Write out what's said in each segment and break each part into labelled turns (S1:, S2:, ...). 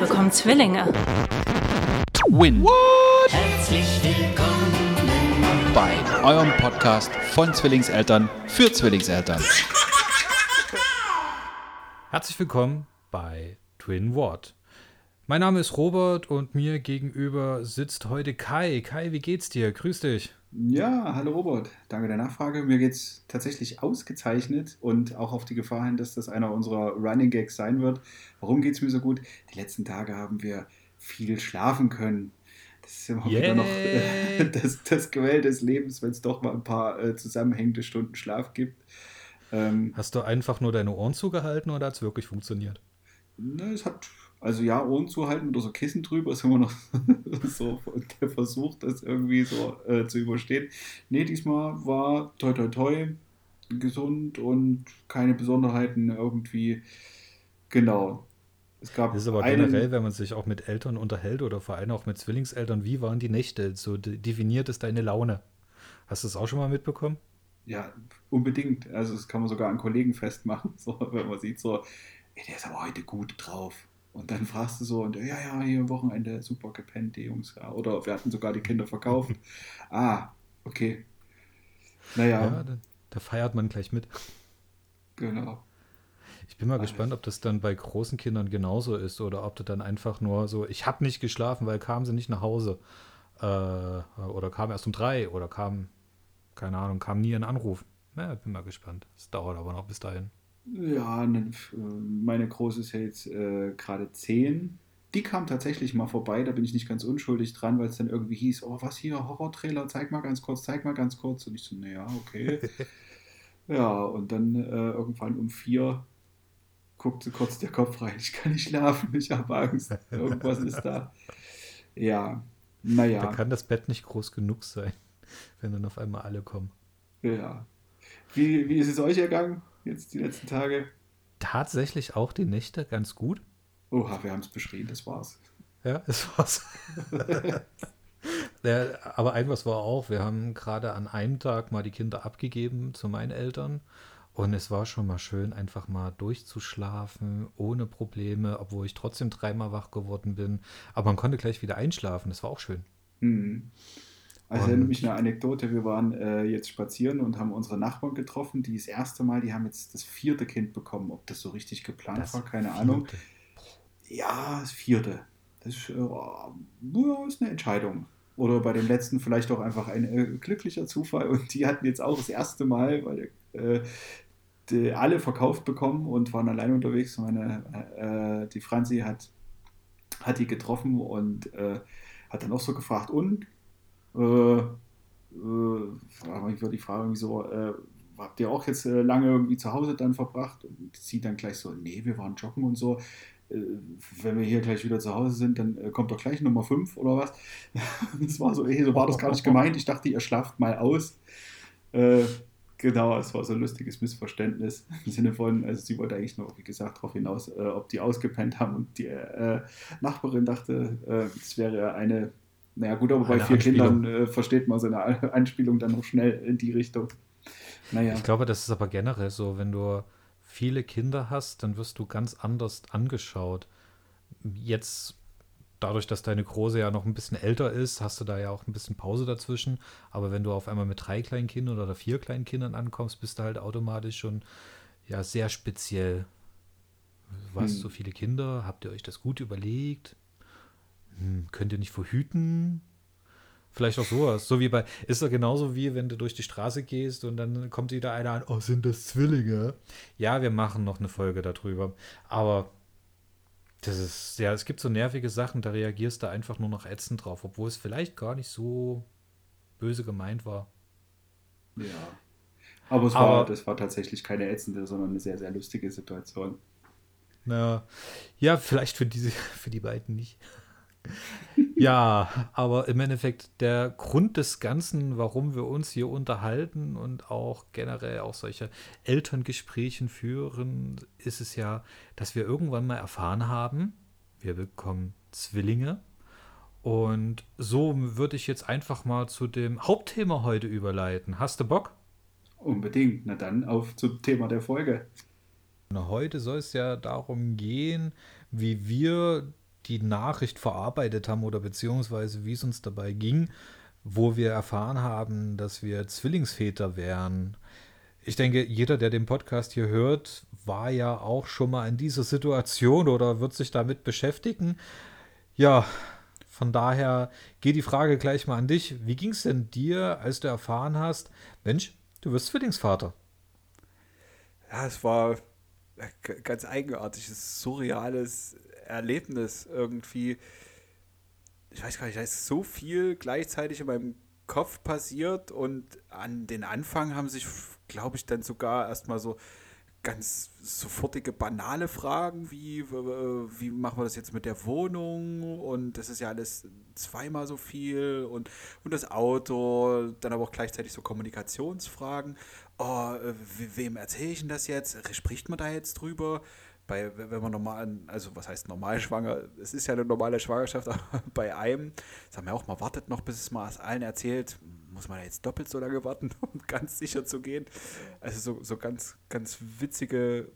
S1: bekommen Zwillinge.
S2: Win. What? Herzlich willkommen bei eurem Podcast von Zwillingseltern für Zwillingseltern.
S3: Herzlich willkommen bei Twin What. Mein Name ist Robert und mir gegenüber sitzt heute Kai. Kai, wie geht's dir? Grüß dich.
S4: Ja, hallo Robert. Danke der Nachfrage. Mir geht's tatsächlich ausgezeichnet und auch auf die Gefahr hin, dass das einer unserer Running Gags sein wird. Warum geht's mir so gut? Die letzten Tage haben wir viel schlafen können. Das ist immer yeah. wieder noch äh, das, das Quell des Lebens, wenn es doch mal ein paar äh, zusammenhängende Stunden Schlaf gibt.
S3: Ähm, Hast du einfach nur deine Ohren zugehalten oder hat es wirklich funktioniert?
S4: Ne, es hat, also ja, Ohren zuhalten oder so Kissen drüber ist immer noch so der Versuch, das irgendwie so äh, zu überstehen. Ne, diesmal war toi toi toi gesund und keine Besonderheiten irgendwie. Genau.
S3: Es gab das ist aber einen, generell, wenn man sich auch mit Eltern unterhält oder vor allem auch mit Zwillingseltern, wie waren die Nächte? So definiert es deine Laune. Hast du es auch schon mal mitbekommen?
S4: Ja, unbedingt. Also das kann man sogar an Kollegen festmachen, so, wenn man sieht, so, ey, der ist aber heute gut drauf. Und dann fragst du so, und ja, ja, hier Wochenende super gepennt, die Jungs. Ja. Oder wir hatten sogar die Kinder verkauft. ah, okay.
S3: Naja. Ja, da, da, feiert man gleich mit.
S4: Genau.
S3: Ich bin mal Alles. gespannt, ob das dann bei großen Kindern genauso ist oder ob du dann einfach nur so, ich habe nicht geschlafen, weil kamen sie nicht nach Hause. Äh, oder kam erst um drei oder kam keine Ahnung, kam nie ein Anruf. Ja, bin mal gespannt. Es dauert aber noch bis dahin.
S4: Ja, ne, meine Große ist ja jetzt äh, gerade zehn. Die kam tatsächlich mal vorbei, da bin ich nicht ganz unschuldig dran, weil es dann irgendwie hieß, oh, was hier, Horrortrailer, zeig mal ganz kurz, zeig mal ganz kurz. Und ich so, naja, okay. ja, und dann äh, irgendwann um vier guckte kurz der Kopf rein, ich kann nicht schlafen, ich habe Angst, irgendwas ist da. Ja, naja.
S3: Da kann das Bett nicht groß genug sein wenn dann auf einmal alle kommen.
S4: Ja. Wie, wie ist es euch ergangen, jetzt die letzten Tage?
S3: Tatsächlich auch die Nächte ganz gut.
S4: Oha, wir haben es beschrieben, das war's.
S3: Ja, das war's. ja, aber ein was war auch, wir haben gerade an einem Tag mal die Kinder abgegeben zu meinen Eltern. Und es war schon mal schön, einfach mal durchzuschlafen, ohne Probleme, obwohl ich trotzdem dreimal wach geworden bin. Aber man konnte gleich wieder einschlafen, das war auch schön. Mhm.
S4: Also erinnert mich eine Anekdote, wir waren äh, jetzt spazieren und haben unsere Nachbarn getroffen, die das erste Mal, die haben jetzt das vierte Kind bekommen. Ob das so richtig geplant das war, keine vierte. Ahnung. Ja, das vierte. Das ist, äh, ja, ist eine Entscheidung. Oder bei dem letzten vielleicht auch einfach ein äh, glücklicher Zufall. Und die hatten jetzt auch das erste Mal, weil äh, die alle verkauft bekommen und waren allein unterwegs. Meine, äh, die Franzi hat, hat die getroffen und äh, hat dann auch so gefragt, und äh, äh, ich würde die Frage irgendwie so, äh, habt ihr auch jetzt äh, lange irgendwie zu Hause dann verbracht? Und sie dann gleich so, nee, wir waren joggen und so. Äh, wenn wir hier gleich wieder zu Hause sind, dann äh, kommt doch gleich Nummer 5 oder was. das war so, ey, so war das gar nicht gemeint. Ich dachte, ihr schlaft mal aus. Genau, es war so ein lustiges Missverständnis im Sinne von, also sie wollte eigentlich nur, wie gesagt, darauf hinaus, äh, ob die ausgepennt haben und die äh, Nachbarin dachte, es äh, wäre eine naja, gut, aber bei vier Anspielung. Kindern äh, versteht man so eine Anspielung dann noch schnell in die Richtung.
S3: Naja. Ich glaube, das ist aber generell so, wenn du viele Kinder hast, dann wirst du ganz anders angeschaut. Jetzt, dadurch, dass deine Große ja noch ein bisschen älter ist, hast du da ja auch ein bisschen Pause dazwischen. Aber wenn du auf einmal mit drei kleinen Kindern oder vier kleinen Kindern ankommst, bist du halt automatisch schon ja sehr speziell. Was, hm. so viele Kinder? Habt ihr euch das gut überlegt? Hm, könnt ihr nicht verhüten? Vielleicht auch sowas. So wie bei, ist doch genauso wie wenn du durch die Straße gehst und dann kommt wieder einer an, oh, sind das Zwillinge? Ja, wir machen noch eine Folge darüber. Aber das ist, ja, es gibt so nervige Sachen, da reagierst du einfach nur noch ätzend drauf, obwohl es vielleicht gar nicht so böse gemeint war.
S4: Ja. Aber es war, das war tatsächlich keine ätzende, sondern eine sehr, sehr lustige Situation.
S3: Na, ja, vielleicht für diese, für die beiden nicht ja, aber im Endeffekt der Grund des Ganzen, warum wir uns hier unterhalten und auch generell auch solche Elterngesprächen führen, ist es ja, dass wir irgendwann mal erfahren haben, wir bekommen Zwillinge. Und so würde ich jetzt einfach mal zu dem Hauptthema heute überleiten. Hast du Bock?
S4: Unbedingt. Na dann auf zum Thema der Folge.
S3: Heute soll es ja darum gehen, wie wir die Nachricht verarbeitet haben oder beziehungsweise wie es uns dabei ging, wo wir erfahren haben, dass wir Zwillingsväter wären. Ich denke, jeder, der den Podcast hier hört, war ja auch schon mal in dieser Situation oder wird sich damit beschäftigen. Ja, von daher geht die Frage gleich mal an dich. Wie ging es denn dir, als du erfahren hast, Mensch, du wirst Zwillingsvater?
S4: Ja, es war ganz eigenartiges, surreales Erlebnis irgendwie. Ich weiß gar nicht, da ist so viel gleichzeitig in meinem Kopf passiert und an den Anfang haben sich, glaube ich, dann sogar erstmal so ganz sofortige banale Fragen wie, wie machen wir das jetzt mit der Wohnung und das ist ja alles zweimal so viel und, und das Auto, dann aber auch gleichzeitig so Kommunikationsfragen. Oh, wem erzähle ich denn das jetzt? Spricht man da jetzt drüber? Bei, wenn man normal, also was heißt normal schwanger? Es ist ja eine normale Schwangerschaft, aber bei einem, sagen wir auch, man wartet noch, bis es mal es allen erzählt muss man jetzt doppelt so lange warten, um ganz sicher zu gehen? Also so, so ganz, ganz witzige,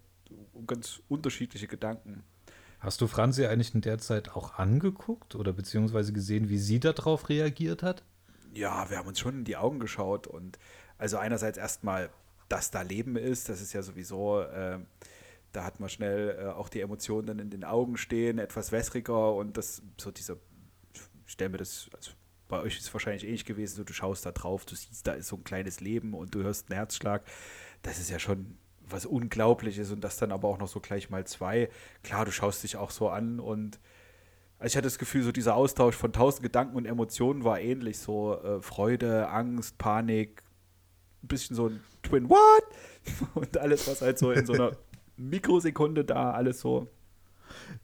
S4: ganz unterschiedliche Gedanken.
S3: Hast du Franzi eigentlich in der Zeit auch angeguckt oder beziehungsweise gesehen, wie sie darauf reagiert hat?
S4: Ja, wir haben uns schon in die Augen geschaut und also einerseits erstmal, dass da Leben ist, das ist ja sowieso, äh, da hat man schnell äh, auch die Emotionen dann in den Augen stehen, etwas wässriger und das so dieser, ich stelle mir das, also bei euch ist es wahrscheinlich ähnlich gewesen, so du schaust da drauf, du siehst, da ist so ein kleines Leben und du hörst einen Herzschlag. Das ist ja schon was Unglaubliches und das dann aber auch noch so gleich mal zwei. Klar, du schaust dich auch so an und also ich hatte das Gefühl, so dieser Austausch von tausend Gedanken und Emotionen war ähnlich, so äh, Freude, Angst, Panik, ein bisschen so ein Twin What? Und alles, was halt so in so einer Mikrosekunde da alles so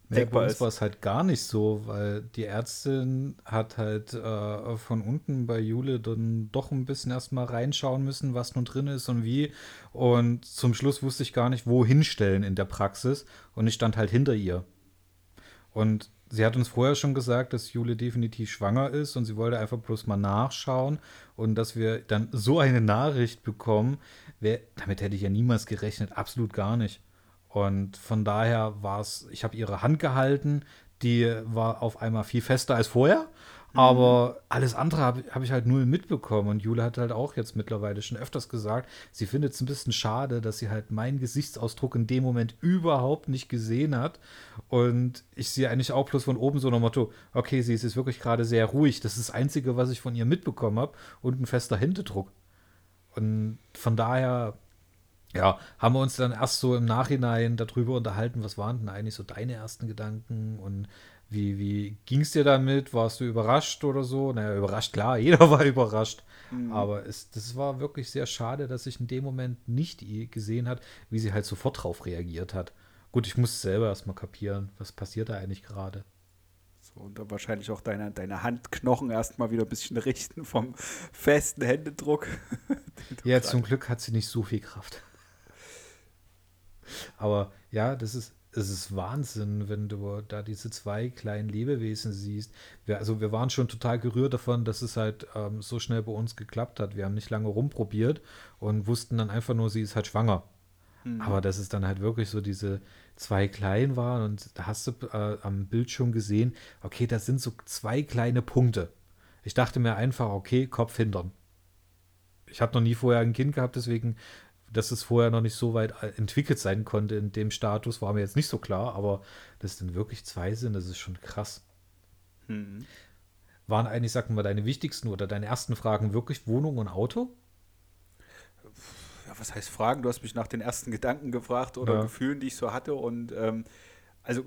S3: Nee, bei uns war es halt gar nicht so, weil die Ärztin hat halt äh, von unten bei Jule dann doch ein bisschen erstmal reinschauen müssen, was nun drin ist und wie. Und zum Schluss wusste ich gar nicht, wo hinstellen in der Praxis. Und ich stand halt hinter ihr. Und sie hat uns vorher schon gesagt, dass Jule definitiv schwanger ist und sie wollte einfach bloß mal nachschauen und dass wir dann so eine Nachricht bekommen, wär, damit hätte ich ja niemals gerechnet, absolut gar nicht. Und von daher war es, ich habe ihre Hand gehalten, die war auf einmal viel fester als vorher. Aber mhm. alles andere habe hab ich halt null mitbekommen. Und Jule hat halt auch jetzt mittlerweile schon öfters gesagt, sie findet es ein bisschen schade, dass sie halt meinen Gesichtsausdruck in dem Moment überhaupt nicht gesehen hat. Und ich sehe eigentlich auch bloß von oben so ein Motto, okay, sie ist jetzt wirklich gerade sehr ruhig. Das ist das Einzige, was ich von ihr mitbekommen habe. Und ein fester Händedruck. Und von daher ja, haben wir uns dann erst so im Nachhinein darüber unterhalten, was waren denn eigentlich so deine ersten Gedanken und wie, wie ging es dir damit? Warst du überrascht oder so? Naja, überrascht, klar, jeder war überrascht. Mhm. Aber es, das war wirklich sehr schade, dass ich in dem Moment nicht gesehen hat, wie sie halt sofort drauf reagiert hat. Gut, ich muss selber erstmal kapieren, was passiert da eigentlich gerade.
S4: So, und dann wahrscheinlich auch deine, deine Handknochen erstmal wieder ein bisschen richten vom festen Händedruck.
S3: ja, zum Glück hat sie nicht so viel Kraft. Aber ja, das ist, es ist Wahnsinn, wenn du da diese zwei kleinen Lebewesen siehst. Wir, also wir waren schon total gerührt davon, dass es halt ähm, so schnell bei uns geklappt hat. Wir haben nicht lange rumprobiert und wussten dann einfach nur, sie ist halt schwanger. Mhm. Aber dass es dann halt wirklich so diese zwei kleinen waren und da hast du äh, am Bild schon gesehen, okay, das sind so zwei kleine Punkte. Ich dachte mir einfach, okay, Kopf hintern. Ich habe noch nie vorher ein Kind gehabt, deswegen dass es vorher noch nicht so weit entwickelt sein konnte in dem Status, war mir jetzt nicht so klar, aber dass es denn wirklich zwei sind, das ist schon krass. Mhm. Waren eigentlich, sagen wir, deine wichtigsten oder deine ersten Fragen wirklich Wohnung und Auto?
S4: Ja, was heißt Fragen? Du hast mich nach den ersten Gedanken gefragt oder ja. Gefühlen, die ich so hatte. Und ähm, also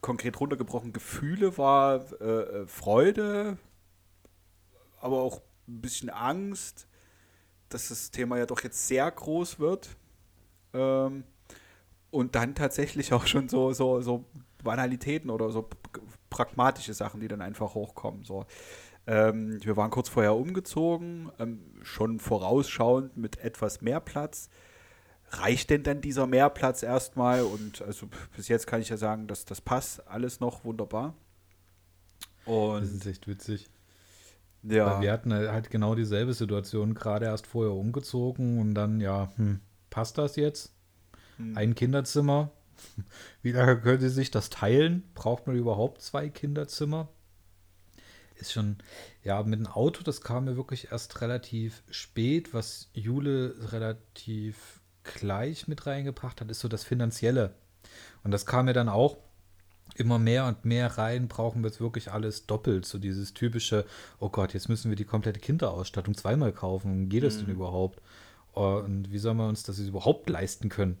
S4: konkret runtergebrochen, Gefühle war äh, äh Freude, aber auch ein bisschen Angst dass das Thema ja doch jetzt sehr groß wird. Ähm, und dann tatsächlich auch schon so, so, so Banalitäten oder so pragmatische Sachen, die dann einfach hochkommen. So. Ähm, wir waren kurz vorher umgezogen, ähm, schon vorausschauend mit etwas mehr Platz. Reicht denn dann dieser Mehrplatz erstmal? Und also bis jetzt kann ich ja sagen, dass das passt alles noch wunderbar.
S3: Und das ist echt witzig. Ja. Weil wir hatten halt genau dieselbe Situation, gerade erst vorher umgezogen und dann, ja, hm, passt das jetzt? Hm. Ein Kinderzimmer, Wie lange können Sie sich das teilen? Braucht man überhaupt zwei Kinderzimmer? Ist schon, ja, mit dem Auto, das kam mir wirklich erst relativ spät. Was Jule relativ gleich mit reingebracht hat, ist so das Finanzielle. Und das kam mir dann auch immer mehr und mehr rein, brauchen wir jetzt wirklich alles doppelt. So dieses typische, oh Gott, jetzt müssen wir die komplette Kinderausstattung zweimal kaufen. Geht das mhm. denn überhaupt? Und wie sollen wir uns das überhaupt leisten können?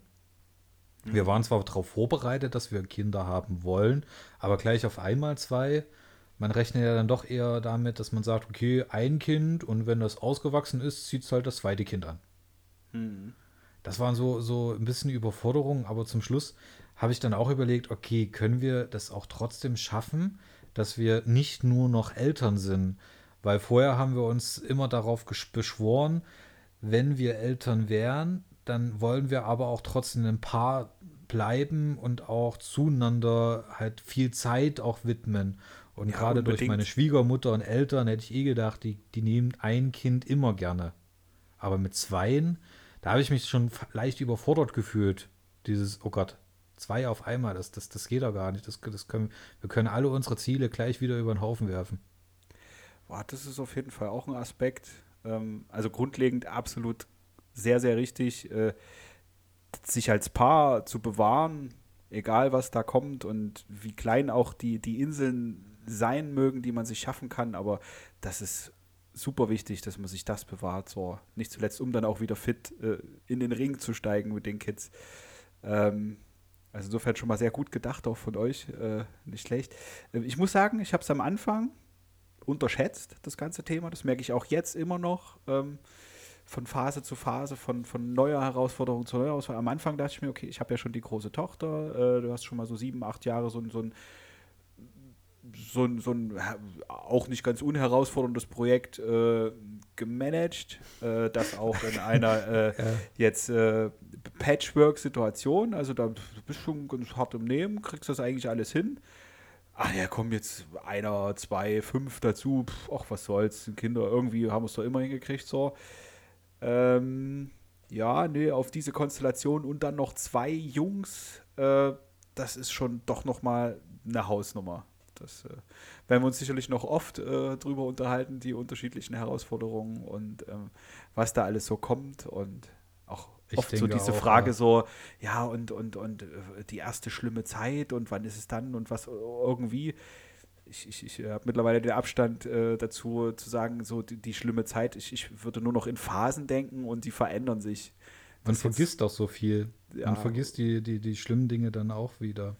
S3: Wir waren zwar darauf vorbereitet, dass wir Kinder haben wollen, aber gleich auf einmal zwei. Man rechnet ja dann doch eher damit, dass man sagt, okay, ein Kind und wenn das ausgewachsen ist, zieht es halt das zweite Kind an. Mhm. Das waren so, so ein bisschen Überforderung, aber zum Schluss habe ich dann auch überlegt, okay, können wir das auch trotzdem schaffen, dass wir nicht nur noch Eltern sind? Weil vorher haben wir uns immer darauf beschworen, wenn wir Eltern wären, dann wollen wir aber auch trotzdem ein Paar bleiben und auch zueinander halt viel Zeit auch widmen. Und ja, gerade durch meine Schwiegermutter und Eltern hätte ich eh gedacht, die, die nehmen ein Kind immer gerne. Aber mit zweien, da habe ich mich schon leicht überfordert gefühlt. Dieses, oh Gott, zwei auf einmal, das, das, das geht doch gar nicht. Das, das können, wir können alle unsere Ziele gleich wieder über den Haufen werfen.
S4: Boah, das ist auf jeden Fall auch ein Aspekt. Ähm, also grundlegend absolut sehr, sehr richtig, äh, sich als Paar zu bewahren, egal was da kommt und wie klein auch die, die Inseln sein mögen, die man sich schaffen kann, aber das ist super wichtig, dass man sich das bewahrt, so nicht zuletzt, um dann auch wieder fit äh, in den Ring zu steigen mit den Kids. Ähm, also insofern schon mal sehr gut gedacht, auch von euch, äh, nicht schlecht. Äh, ich muss sagen, ich habe es am Anfang unterschätzt, das ganze Thema. Das merke ich auch jetzt immer noch. Ähm, von Phase zu Phase, von, von neuer Herausforderung zu neuer Herausforderung. Am Anfang dachte ich mir, okay, ich habe ja schon die große Tochter, äh, du hast schon mal so sieben, acht Jahre so, so ein so ein, so ein auch nicht ganz unherausforderndes Projekt äh, gemanagt, äh, das auch in einer äh, ja. jetzt äh, Patchwork-Situation, also da bist du schon ganz hart im Nehmen, kriegst das eigentlich alles hin. Ach ja, kommen jetzt einer, zwei, fünf dazu, Pff, ach was soll's, Kinder, irgendwie haben wir es doch immer hingekriegt, so. Ähm, ja, nee, auf diese Konstellation und dann noch zwei Jungs, äh, das ist schon doch nochmal eine Hausnummer. Das äh, werden wir uns sicherlich noch oft äh, drüber unterhalten, die unterschiedlichen Herausforderungen und ähm, was da alles so kommt und auch ich oft so diese auch, Frage ja. so, ja, und, und, und äh, die erste schlimme Zeit und wann ist es dann und was irgendwie ich, ich, ich habe mittlerweile den Abstand äh, dazu zu sagen, so die, die, schlimme Zeit, ich, ich würde nur noch in Phasen denken und die verändern sich.
S3: Man das vergisst doch so viel. Ja. Man vergisst die, die, die schlimmen Dinge dann auch wieder.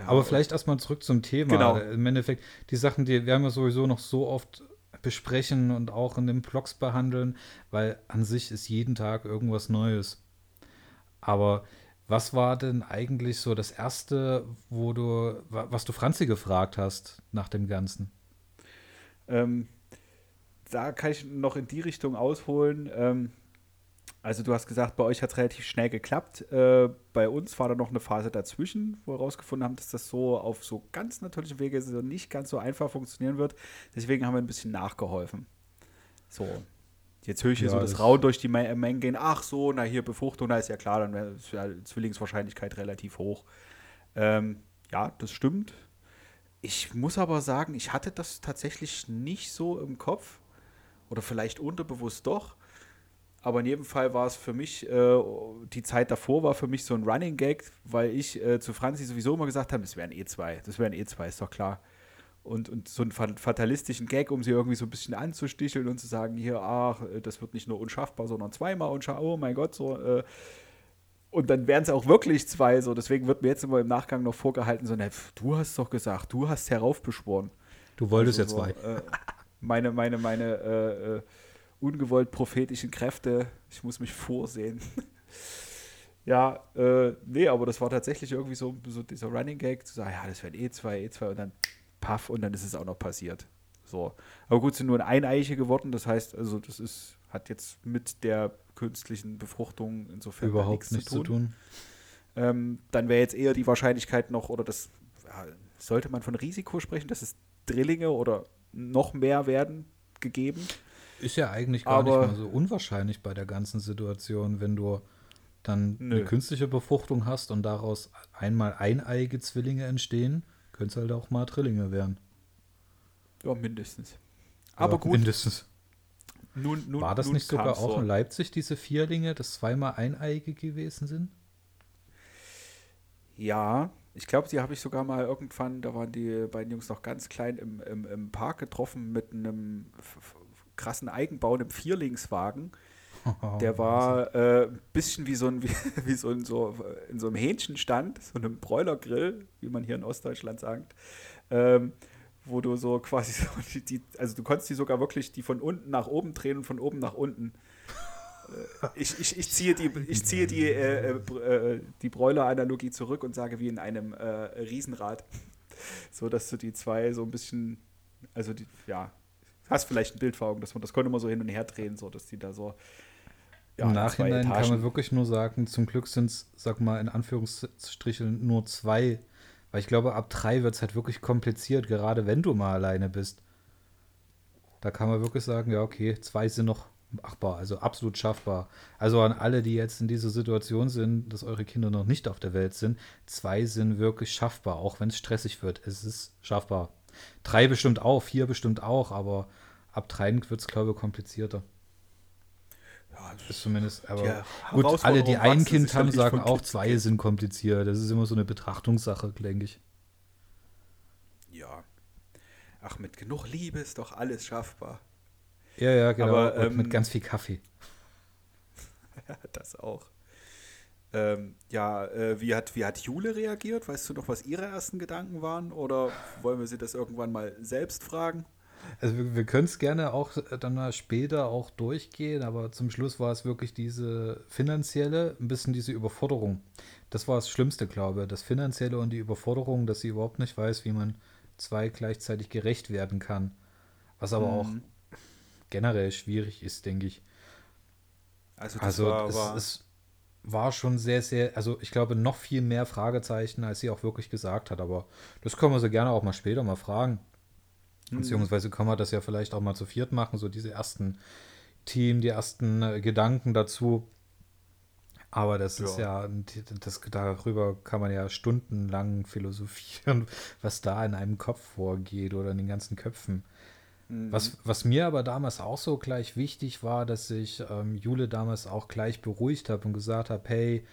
S3: Ja, Aber vielleicht erstmal zurück zum Thema. Genau. Im Endeffekt, die Sachen, die werden wir sowieso noch so oft besprechen und auch in den Blogs behandeln, weil an sich ist jeden Tag irgendwas Neues. Aber was war denn eigentlich so das erste, wo du, was du Franzi gefragt hast nach dem Ganzen?
S4: Ähm, da kann ich noch in die Richtung ausholen. Ähm, also du hast gesagt, bei euch hat es relativ schnell geklappt. Äh, bei uns war da noch eine Phase dazwischen, wo wir herausgefunden haben, dass das so auf so ganz natürlichen Wege so nicht ganz so einfach funktionieren wird. Deswegen haben wir ein bisschen nachgeholfen. So, Jetzt höre ich hier ja, so das, das Rau durch die äh, Mengen gehen. Ach so, na hier Befruchtung, da ist ja klar, dann wäre ja Zwillingswahrscheinlichkeit relativ hoch. Ähm, ja, das stimmt. Ich muss aber sagen, ich hatte das tatsächlich nicht so im Kopf. Oder vielleicht unterbewusst doch. Aber in jedem Fall war es für mich, äh, die Zeit davor war für mich so ein Running Gag, weil ich äh, zu Franzi sowieso immer gesagt habe, das wären eh zwei. Das wären eh zwei, ist doch klar und, und so einen fatalistischen Gag, um sie irgendwie so ein bisschen anzusticheln und zu sagen, hier, ach, das wird nicht nur unschaffbar, sondern zweimal unschaffbar, oh mein Gott, so. Äh, und dann wären es auch wirklich zwei, so. Deswegen wird mir jetzt immer im Nachgang noch vorgehalten, so, ne, du hast doch gesagt, du hast heraufbeschworen.
S3: Du wolltest also, ja zwei.
S4: äh, meine, meine, meine äh, äh, ungewollt prophetischen Kräfte, ich muss mich vorsehen. ja, äh, nee, aber das war tatsächlich irgendwie so, so dieser Running Gag, zu sagen, ja, das wären eh zwei, eh zwei und dann paff, und dann ist es auch noch passiert. So. Aber gut, sind nur ein Eiche geworden, das heißt, also das ist, hat jetzt mit der künstlichen Befruchtung insofern
S3: überhaupt nichts, zu tun. Zu tun.
S4: Ähm, dann wäre jetzt eher die Wahrscheinlichkeit noch, oder das ja, sollte man von Risiko sprechen, dass es Drillinge oder noch mehr werden gegeben.
S3: Ist ja eigentlich gar Aber, nicht mal so unwahrscheinlich bei der ganzen Situation, wenn du dann Nö. eine künstliche Befruchtung hast und daraus einmal eineiige Zwillinge entstehen, könnte es halt auch mal Trillinge werden.
S4: Ja, mindestens. Aber ja, gut.
S3: Mindestens. Nun, nun, War das nicht sogar auch in Leipzig, diese Vierlinge, das zweimal Eineige gewesen sind?
S4: Ja, ich glaube, die habe ich sogar mal irgendwann, da waren die beiden Jungs noch ganz klein im, im, im Park getroffen mit einem krassen Eigenbau, einem Vierlingswagen. Der war äh, ein bisschen wie so ein, wie, wie so, in so in so einem Hähnchenstand, so einem Bräulergrill, wie man hier in Ostdeutschland sagt. Ähm, wo du so quasi so die, also du konntest die sogar wirklich die von unten nach oben drehen und von oben nach unten. Äh, ich, ich, ich ziehe die, ich ziehe die, äh, äh, die Bräuler-Analogie zurück und sage wie in einem äh, Riesenrad. So dass du die zwei so ein bisschen, also die, ja, hast vielleicht ein Bild vor Augen, dass man das konnte man so hin und her drehen, so dass die da so.
S3: Ja, Im Nachhinein kann man wirklich nur sagen, zum Glück sind es, sag mal, in Anführungsstrichen nur zwei weil ich glaube, ab drei wird es halt wirklich kompliziert, gerade wenn du mal alleine bist. Da kann man wirklich sagen, ja, okay, zwei sind noch machbar, also absolut schaffbar. Also an alle, die jetzt in dieser Situation sind, dass eure Kinder noch nicht auf der Welt sind, zwei sind wirklich schaffbar, auch wenn es stressig wird. Es ist schaffbar. Drei bestimmt auch, vier bestimmt auch, aber ab drei wird es, glaube ich, komplizierter. Ja, das ist zumindest, aber gut, alle, die ein Kind haben, sagen auch, zwei sind kompliziert. Das ist immer so eine Betrachtungssache, denke ich.
S4: Ja. Ach, mit genug Liebe ist doch alles schaffbar.
S3: Ja, ja, genau. Aber, ähm, mit ganz viel Kaffee.
S4: das auch. Ähm, ja, äh, wie, hat, wie hat Jule reagiert? Weißt du noch, was ihre ersten Gedanken waren? Oder wollen wir sie das irgendwann mal selbst fragen?
S3: Also wir, wir können es gerne auch dann mal später auch durchgehen, aber zum Schluss war es wirklich diese finanzielle, ein bisschen diese Überforderung. Das war das Schlimmste, glaube ich. Das Finanzielle und die Überforderung, dass sie überhaupt nicht weiß, wie man zwei gleichzeitig gerecht werden kann. Was aber mhm. auch generell schwierig ist, denke ich. Also, also war, es, war es war schon sehr, sehr, also ich glaube, noch viel mehr Fragezeichen, als sie auch wirklich gesagt hat. Aber das können wir so gerne auch mal später mal fragen. Beziehungsweise kann man das ja vielleicht auch mal zu viert machen, so diese ersten Themen, die ersten äh, Gedanken dazu. Aber das ja. ist ja, das, darüber kann man ja stundenlang philosophieren, was da in einem Kopf vorgeht oder in den ganzen Köpfen. Mhm. Was, was mir aber damals auch so gleich wichtig war, dass ich ähm, Jule damals auch gleich beruhigt habe und gesagt habe, hey,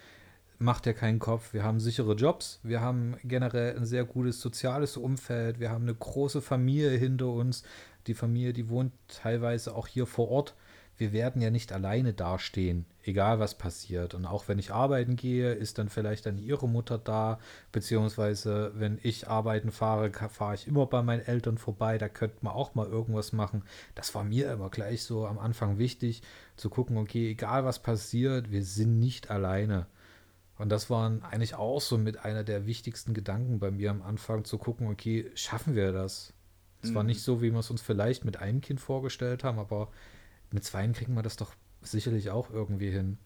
S3: macht dir keinen Kopf. Wir haben sichere Jobs, wir haben generell ein sehr gutes soziales Umfeld, wir haben eine große Familie hinter uns. Die Familie, die wohnt teilweise auch hier vor Ort. Wir werden ja nicht alleine dastehen, egal was passiert. Und auch wenn ich arbeiten gehe, ist dann vielleicht dann ihre Mutter da, beziehungsweise wenn ich arbeiten fahre, fahre ich immer bei meinen Eltern vorbei, da könnte man auch mal irgendwas machen. Das war mir immer gleich so am Anfang wichtig, zu gucken, okay, egal was passiert, wir sind nicht alleine. Und das waren eigentlich auch so mit einer der wichtigsten Gedanken bei mir am Anfang, zu gucken, okay, schaffen wir das? Es mhm. war nicht so, wie wir es uns vielleicht mit einem Kind vorgestellt haben, aber mit zweien kriegen wir das doch sicherlich auch irgendwie hin.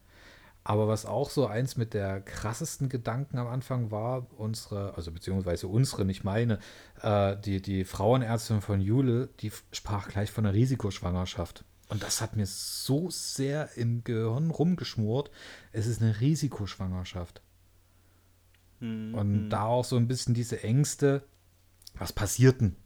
S3: Aber was auch so eins mit der krassesten Gedanken am Anfang war, unsere, also beziehungsweise unsere, nicht meine, äh, die, die Frauenärztin von Jule, die sprach gleich von einer Risikoschwangerschaft. Und das hat mir so sehr im Gehirn rumgeschmort. Es ist eine Risikoschwangerschaft. Mhm. Und hm. da auch so ein bisschen diese Ängste, was passiert denn?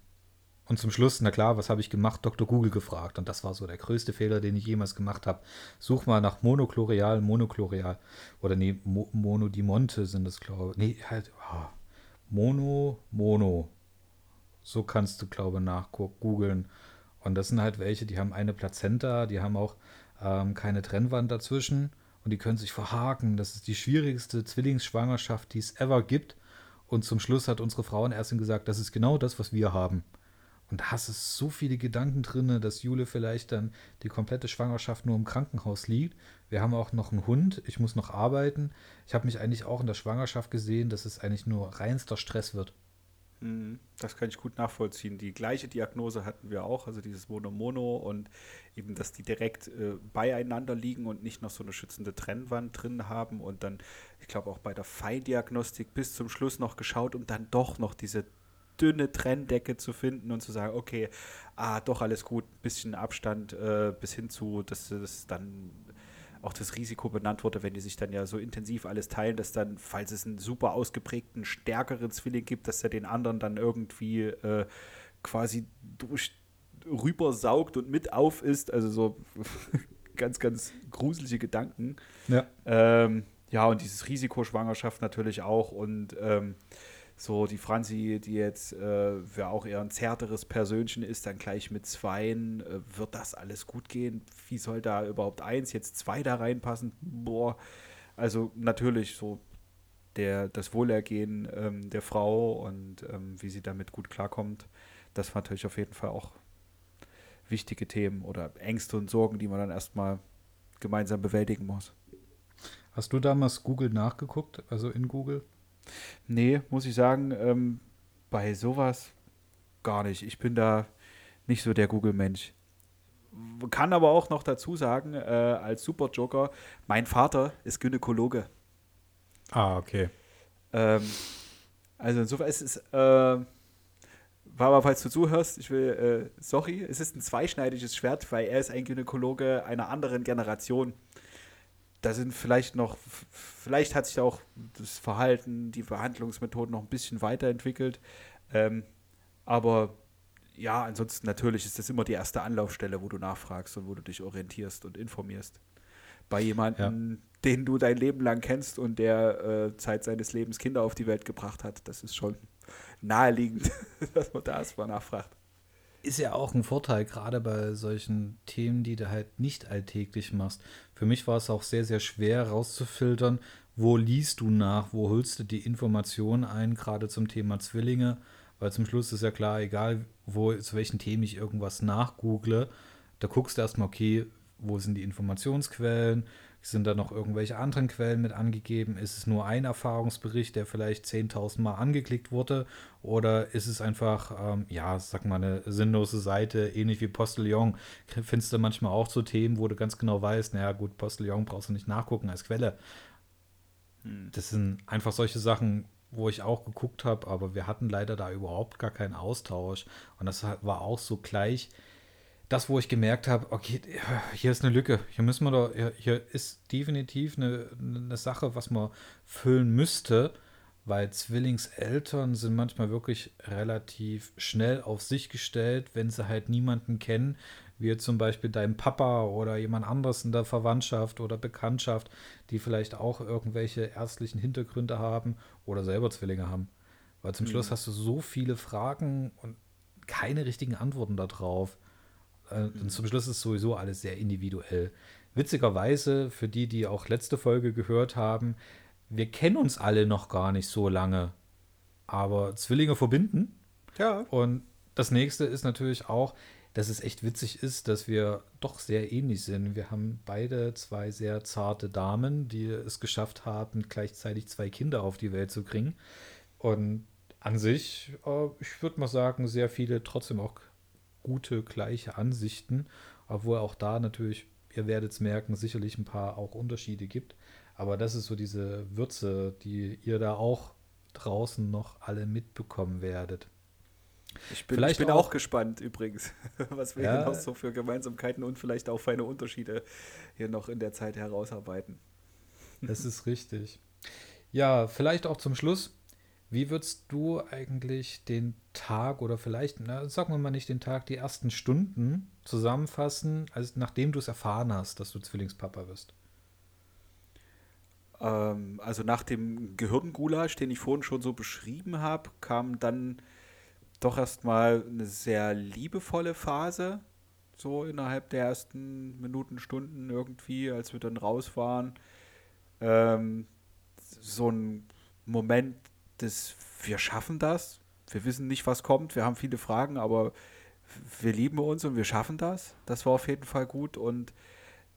S3: Und zum Schluss, na klar, was habe ich gemacht? Dr. Google gefragt. Und das war so der größte Fehler, den ich jemals gemacht habe. Such mal nach Monochlorial, Monochlorial. Oder nee, Mo Monodimonte sind das, glaube ich. Nee, halt, oh. Mono, Mono. So kannst du, glaube ich, nach googeln. Und das sind halt welche, die haben eine Plazenta, die haben auch ähm, keine Trennwand dazwischen und die können sich verhaken. Das ist die schwierigste Zwillingsschwangerschaft, die es ever gibt. Und zum Schluss hat unsere Frauenärztin gesagt, das ist genau das, was wir haben. Und da hast du so viele Gedanken drin, dass Jule vielleicht dann die komplette Schwangerschaft nur im Krankenhaus liegt. Wir haben auch noch einen Hund, ich muss noch arbeiten. Ich habe mich eigentlich auch in der Schwangerschaft gesehen, dass es eigentlich nur reinster Stress wird.
S4: Mhm. Das kann ich gut nachvollziehen. Die gleiche Diagnose hatten wir auch, also dieses Mono-Mono und eben, dass die direkt äh, beieinander liegen und nicht noch so eine schützende Trennwand drin haben und dann, ich glaube, auch bei der Feindiagnostik bis zum Schluss noch geschaut, um dann doch noch diese dünne Trenndecke zu finden und zu sagen, okay, ah, doch alles gut, ein bisschen Abstand äh, bis hin zu, dass das dann auch das Risiko benannt wurde, wenn die sich dann ja so intensiv alles teilen, dass dann, falls es einen super ausgeprägten, stärkeren Zwilling gibt, dass er den anderen dann irgendwie äh, quasi durch rüber saugt und mit auf ist. Also so ganz, ganz gruselige Gedanken.
S3: Ja.
S4: Ähm, ja, und dieses Risikoschwangerschaft natürlich auch. Und ähm, so die Franzi, die jetzt äh, ja auch eher ein zärteres Persönchen ist, dann gleich mit Zweien, äh, wird das alles gut gehen? Wie soll da überhaupt eins, jetzt zwei da reinpassen? Boah, also natürlich so der, das Wohlergehen ähm, der Frau und ähm, wie sie damit gut klarkommt, das war natürlich auf jeden Fall auch wichtige Themen oder Ängste und Sorgen, die man dann erstmal gemeinsam bewältigen muss.
S3: Hast du damals Google nachgeguckt, also in Google?
S4: Nee, muss ich sagen, ähm, bei sowas gar nicht. Ich bin da nicht so der Google-Mensch. Kann aber auch noch dazu sagen, äh, als Super-Joker, mein Vater ist Gynäkologe.
S3: Ah, okay.
S4: Ähm, also insofern ist es, äh, aber falls du zuhörst, ich will, äh, sorry, es ist ein zweischneidiges Schwert, weil er ist ein Gynäkologe einer anderen Generation. Da sind vielleicht noch, vielleicht hat sich auch das Verhalten, die Behandlungsmethoden noch ein bisschen weiterentwickelt. Ähm, aber ja, ansonsten natürlich ist das immer die erste Anlaufstelle, wo du nachfragst und wo du dich orientierst und informierst. Bei jemandem, ja. den du dein Leben lang kennst und der äh, Zeit seines Lebens Kinder auf die Welt gebracht hat, das ist schon naheliegend, dass man da erstmal nachfragt.
S3: Ist ja auch ein Vorteil, gerade bei solchen Themen, die du halt nicht alltäglich machst. Für mich war es auch sehr, sehr schwer rauszufiltern, wo liest du nach, wo holst du die Informationen ein, gerade zum Thema Zwillinge, weil zum Schluss ist ja klar, egal wo, zu welchen Themen ich irgendwas nachgoogle, da guckst du erstmal, okay, wo sind die Informationsquellen, sind da noch irgendwelche anderen Quellen mit angegeben? Ist es nur ein Erfahrungsbericht, der vielleicht 10.000 Mal angeklickt wurde? Oder ist es einfach, ähm, ja, sag mal, eine sinnlose Seite, ähnlich wie Postillon? Findest du manchmal auch so Themen, wo du ganz genau weißt, naja, gut, Postillon brauchst du nicht nachgucken als Quelle. Hm. Das sind einfach solche Sachen, wo ich auch geguckt habe, aber wir hatten leider da überhaupt gar keinen Austausch. Und das war auch so gleich das, wo ich gemerkt habe, okay, hier ist eine Lücke. Hier müssen wir doch, hier, ist definitiv eine, eine Sache, was man füllen müsste, weil Zwillingseltern sind manchmal wirklich relativ schnell auf sich gestellt, wenn sie halt niemanden kennen, wie zum Beispiel dein Papa oder jemand anderes in der Verwandtschaft oder Bekanntschaft, die vielleicht auch irgendwelche ärztlichen Hintergründe haben oder selber Zwillinge haben. Weil zum mhm. Schluss hast du so viele Fragen und keine richtigen Antworten darauf. Äh, und zum Schluss ist sowieso alles sehr individuell. Witzigerweise, für die, die auch letzte Folge gehört haben, wir kennen uns alle noch gar nicht so lange. Aber Zwillinge verbinden.
S4: Ja.
S3: Und das nächste ist natürlich auch, dass es echt witzig ist, dass wir doch sehr ähnlich sind. Wir haben beide zwei sehr zarte Damen, die es geschafft haben, gleichzeitig zwei Kinder auf die Welt zu kriegen. Und an sich, äh, ich würde mal sagen, sehr viele trotzdem auch gute, gleiche Ansichten, obwohl auch da natürlich, ihr werdet es merken, sicherlich ein paar auch Unterschiede gibt. Aber das ist so diese Würze, die ihr da auch draußen noch alle mitbekommen werdet.
S4: Ich bin, ich bin auch, auch, gespannt übrigens, was wir ja, hier noch so für Gemeinsamkeiten und vielleicht auch feine Unterschiede hier noch in der Zeit herausarbeiten.
S3: Das ist richtig. Ja, vielleicht auch zum Schluss. Wie würdest du eigentlich den Tag oder vielleicht, na, sagen wir mal nicht den Tag, die ersten Stunden zusammenfassen, also nachdem du es erfahren hast, dass du Zwillingspapa wirst?
S4: Ähm, also nach dem Gehirngulasch, den ich vorhin schon so beschrieben habe, kam dann doch erstmal eine sehr liebevolle Phase, so innerhalb der ersten Minuten, Stunden irgendwie, als wir dann raus waren. Ähm, so ein Moment des Wir schaffen das, wir wissen nicht, was kommt, wir haben viele Fragen, aber wir lieben uns und wir schaffen das. Das war auf jeden Fall gut und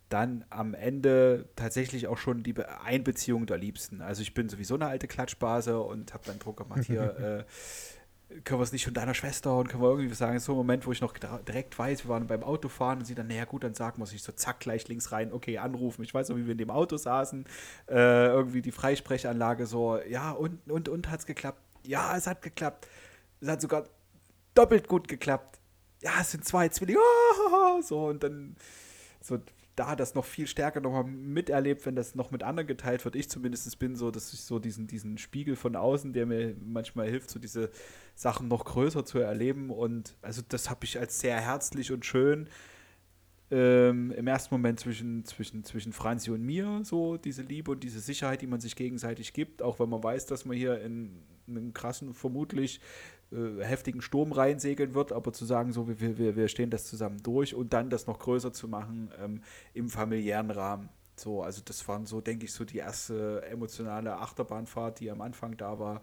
S4: dann am Ende tatsächlich auch schon die Einbeziehung der Liebsten. Also ich bin sowieso eine alte Klatschbase und habe dann Druck gemacht, hier äh, können wir es nicht von deiner Schwester und können wir irgendwie sagen, so ein Moment, wo ich noch direkt weiß, wir waren beim Autofahren und sie dann, naja gut, dann sag muss ich so zack, gleich links rein, okay, anrufen. Ich weiß noch, wie wir in dem Auto saßen, äh, irgendwie die Freisprechanlage so, ja und, und, und hat es geklappt. Ja, es hat geklappt. Es hat sogar doppelt gut geklappt. Ja, es sind zwei Zwillinge. Oh, so, und dann so da das noch viel stärker nochmal miterlebt, wenn das noch mit anderen geteilt wird. Ich zumindest bin so, dass ich so diesen, diesen Spiegel von außen, der mir manchmal hilft, so diese Sachen noch größer zu erleben. Und also das habe ich als sehr herzlich und schön ähm, im ersten Moment zwischen, zwischen, zwischen Franzi und mir, so diese Liebe und diese Sicherheit, die man sich gegenseitig gibt, auch wenn man weiß, dass man hier in einen krassen, vermutlich äh, heftigen Sturm reinsegeln wird, aber zu sagen, so, wir, wir, wir stehen das zusammen durch und dann das noch größer zu machen ähm, im familiären Rahmen. So, also das waren so, denke ich, so die erste emotionale Achterbahnfahrt, die am Anfang da war,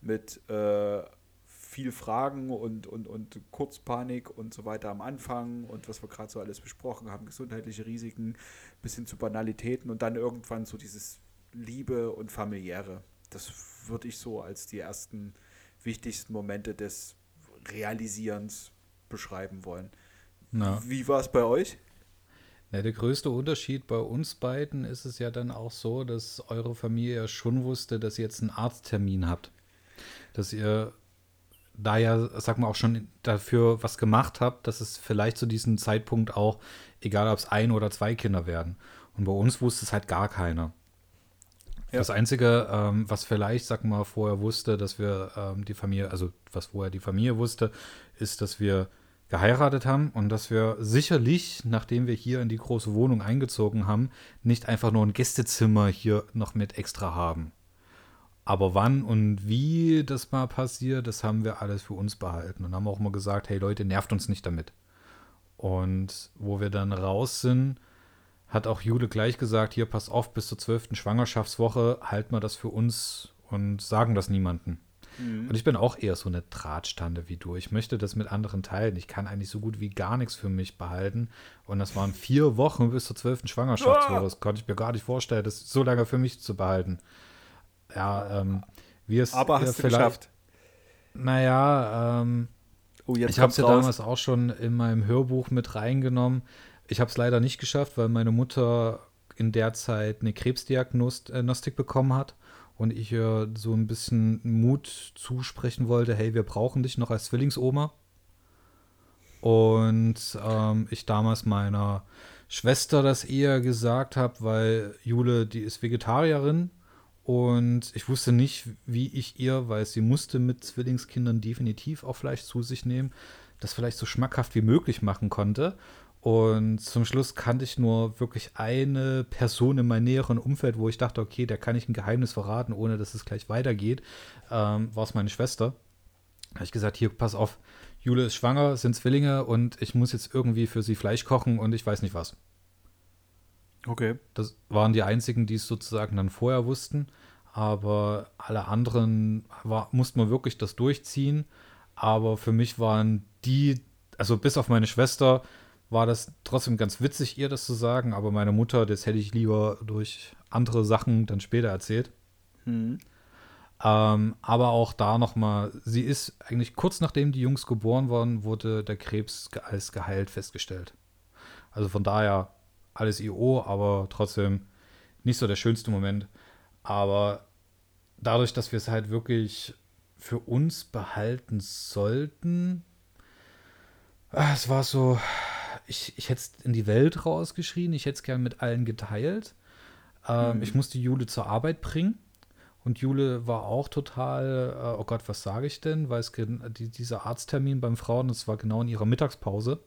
S4: mit äh, viel Fragen und, und, und Kurzpanik und so weiter am Anfang und was wir gerade so alles besprochen haben, gesundheitliche Risiken bis hin zu Banalitäten und dann irgendwann so dieses Liebe und familiäre. Das würde ich so als die ersten wichtigsten Momente des Realisierens beschreiben wollen. Na. Wie war es bei euch?
S3: Ja, der größte Unterschied bei uns beiden ist es ja dann auch so, dass eure Familie ja schon wusste, dass ihr jetzt einen Arzttermin habt. Dass ihr da ja, sag mal, auch schon dafür was gemacht habt, dass es vielleicht zu diesem Zeitpunkt auch, egal ob es ein oder zwei Kinder werden. Und bei uns wusste es halt gar keiner. Ja. Das Einzige, ähm, was vielleicht, sag mal, vorher wusste, dass wir ähm, die Familie, also was vorher die Familie wusste, ist, dass wir geheiratet haben und dass wir sicherlich, nachdem wir hier in die große Wohnung eingezogen haben, nicht einfach nur ein Gästezimmer hier noch mit extra haben. Aber wann und wie das mal passiert, das haben wir alles für uns behalten und haben auch mal gesagt, hey Leute, nervt uns nicht damit. Und wo wir dann raus sind, hat auch Jude gleich gesagt, hier pass auf, bis zur zwölften Schwangerschaftswoche halten wir das für uns und sagen das niemandem. Mhm. Und ich bin auch eher so eine Drahtstande wie du. Ich möchte das mit anderen teilen. Ich kann eigentlich so gut wie gar nichts für mich behalten. Und das waren vier Wochen bis zur zwölften Schwangerschaftswoche. Das konnte ich mir gar nicht vorstellen, das so lange für mich zu behalten. Ja, ähm, wie es
S4: Aber hast du geschafft.
S3: Naja, ähm, oh, ich habe es ja damals auch schon in meinem Hörbuch mit reingenommen. Ich habe es leider nicht geschafft, weil meine Mutter in der Zeit eine Krebsdiagnostik bekommen hat und ich ihr so ein bisschen Mut zusprechen wollte, hey, wir brauchen dich noch als Zwillingsoma. Und ähm, ich damals meiner Schwester das eher gesagt habe, weil Jule, die ist Vegetarierin und ich wusste nicht, wie ich ihr, weil sie musste mit Zwillingskindern definitiv auch Fleisch zu sich nehmen, das vielleicht so schmackhaft wie möglich machen konnte. Und zum Schluss kannte ich nur wirklich eine Person in meinem näheren Umfeld, wo ich dachte, okay, der kann ich ein Geheimnis verraten, ohne dass es gleich weitergeht. Ähm, war es meine Schwester. Da habe ich gesagt, hier, pass auf, Jule ist schwanger, sind Zwillinge und ich muss jetzt irgendwie für sie Fleisch kochen und ich weiß nicht was.
S4: Okay.
S3: Das waren die einzigen, die es sozusagen dann vorher wussten. Aber alle anderen war, musste man wirklich das durchziehen. Aber für mich waren die, also bis auf meine Schwester, war das trotzdem ganz witzig, ihr das zu sagen, aber meine Mutter, das hätte ich lieber durch andere Sachen dann später erzählt. Mhm. Ähm, aber auch da nochmal, sie ist eigentlich kurz nachdem die Jungs geboren waren, wurde der Krebs als geheilt festgestellt. Also von daher alles IO, aber trotzdem nicht so der schönste Moment. Aber dadurch, dass wir es halt wirklich für uns behalten sollten, ah, es war so, ich, ich hätte es in die Welt rausgeschrien, ich hätte es gern mit allen geteilt. Ähm, mhm. Ich musste Jule zur Arbeit bringen. Und Jule war auch total, äh, oh Gott, was sage ich denn? Weil es die, dieser Arzttermin beim Frauen, das war genau in ihrer Mittagspause.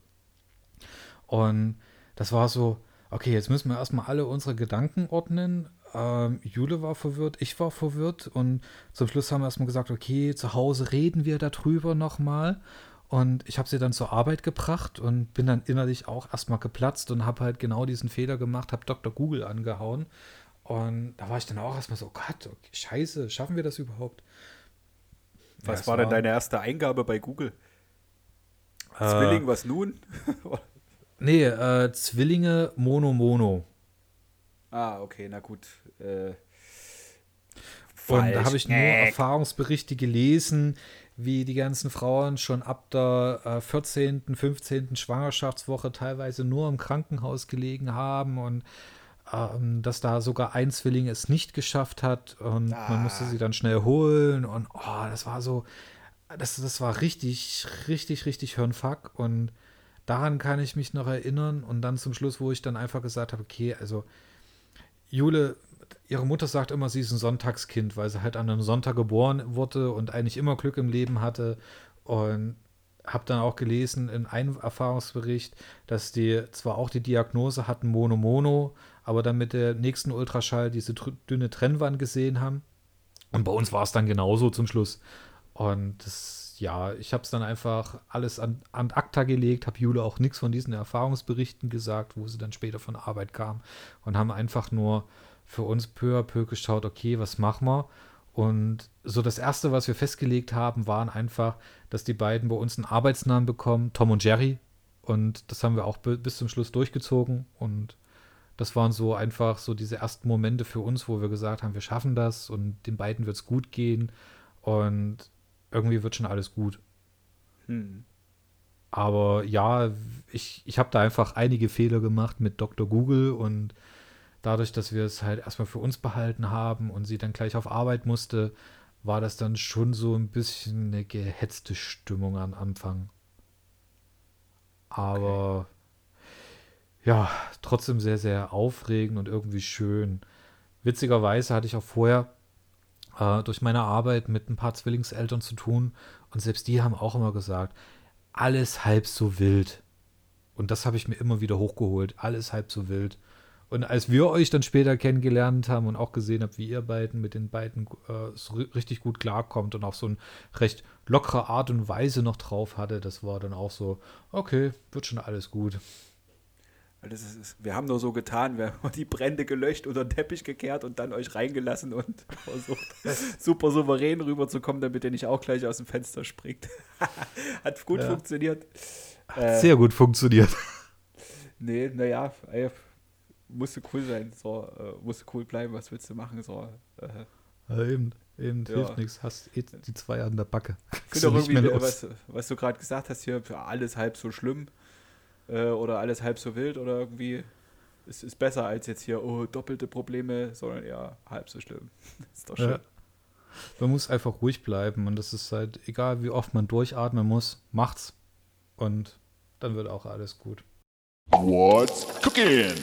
S3: Und das war so, okay, jetzt müssen wir erstmal alle unsere Gedanken ordnen. Ähm, Jule war verwirrt, ich war verwirrt und zum Schluss haben wir erstmal gesagt, okay, zu Hause reden wir darüber nochmal. Und ich habe sie dann zur Arbeit gebracht und bin dann innerlich auch erstmal geplatzt und habe halt genau diesen Fehler gemacht, habe Dr. Google angehauen. Und da war ich dann auch erstmal so, oh Gott, okay, scheiße, schaffen wir das überhaupt?
S4: Was ja, war denn deine erste Eingabe bei Google? Äh, Zwilling, was nun?
S3: nee, äh, Zwillinge Mono Mono.
S4: Ah, okay, na gut. Äh,
S3: und da habe ich nur Erfahrungsberichte gelesen, wie die ganzen Frauen schon ab der äh, 14., 15. Schwangerschaftswoche teilweise nur im Krankenhaus gelegen haben und ähm, dass da sogar ein Zwilling es nicht geschafft hat und ah. man musste sie dann schnell holen und oh, das war so, das, das war richtig, richtig, richtig Hirnfuck und daran kann ich mich noch erinnern. Und dann zum Schluss, wo ich dann einfach gesagt habe, okay, also Jule, ihre Mutter sagt immer, sie ist ein Sonntagskind, weil sie halt an einem Sonntag geboren wurde und eigentlich immer Glück im Leben hatte. Und habe dann auch gelesen in einem Erfahrungsbericht, dass die zwar auch die Diagnose hatten Mono Mono, aber dann mit der nächsten Ultraschall diese dünne Trennwand gesehen haben. Und bei uns war es dann genauso zum Schluss. Und das, ja, ich habe es dann einfach alles an, an ACTA gelegt, habe Jule auch nichts von diesen Erfahrungsberichten gesagt, wo sie dann später von Arbeit kam und haben einfach nur für uns peu à peu geschaut, okay, was machen wir? Und so das Erste, was wir festgelegt haben, waren einfach, dass die beiden bei uns einen Arbeitsnamen bekommen, Tom und Jerry. Und das haben wir auch bis zum Schluss durchgezogen. Und das waren so einfach so diese ersten Momente für uns, wo wir gesagt haben, wir schaffen das und den beiden wird es gut gehen. Und irgendwie wird schon alles gut. Hm. Aber ja, ich, ich habe da einfach einige Fehler gemacht mit Dr. Google und dadurch, dass wir es halt erstmal für uns behalten haben und sie dann gleich auf Arbeit musste, war das dann schon so ein bisschen eine gehetzte Stimmung am Anfang. Aber okay. ja, trotzdem sehr, sehr aufregend und irgendwie schön. Witzigerweise hatte ich auch vorher äh, durch meine Arbeit mit ein paar Zwillingseltern zu tun und selbst die haben auch immer gesagt, alles halb so wild. Und das habe ich mir immer wieder hochgeholt, alles halb so wild. Und als wir euch dann später kennengelernt haben und auch gesehen habt, wie ihr beiden mit den beiden äh, so richtig gut klarkommt und auch so eine recht lockere Art und Weise noch drauf hatte, das war dann auch so, okay, wird schon alles gut.
S1: Ist, wir haben nur so getan, wir haben die Brände gelöscht unter den Teppich gekehrt und dann euch reingelassen und versucht, super souverän rüberzukommen, damit ihr nicht auch gleich aus dem Fenster springt. Hat gut ja. funktioniert.
S3: Sehr äh, gut funktioniert.
S1: Nee, naja, musste cool sein, so, äh, musste cool bleiben, was willst du machen, so. Äh.
S3: Ja, eben, eben, ja. hilft nichts, hast eh die zwei an der Backe.
S1: Ich finde auch irgendwie, was, was du gerade gesagt hast hier, für alles halb so schlimm äh, oder alles halb so wild oder irgendwie ist, ist besser als jetzt hier, oh, doppelte Probleme, sondern eher halb so schlimm. ist doch schön. Ja.
S3: Man muss einfach ruhig bleiben und das ist halt, egal wie oft man durchatmen muss, macht's. Und dann wird auch alles gut. What's cooking?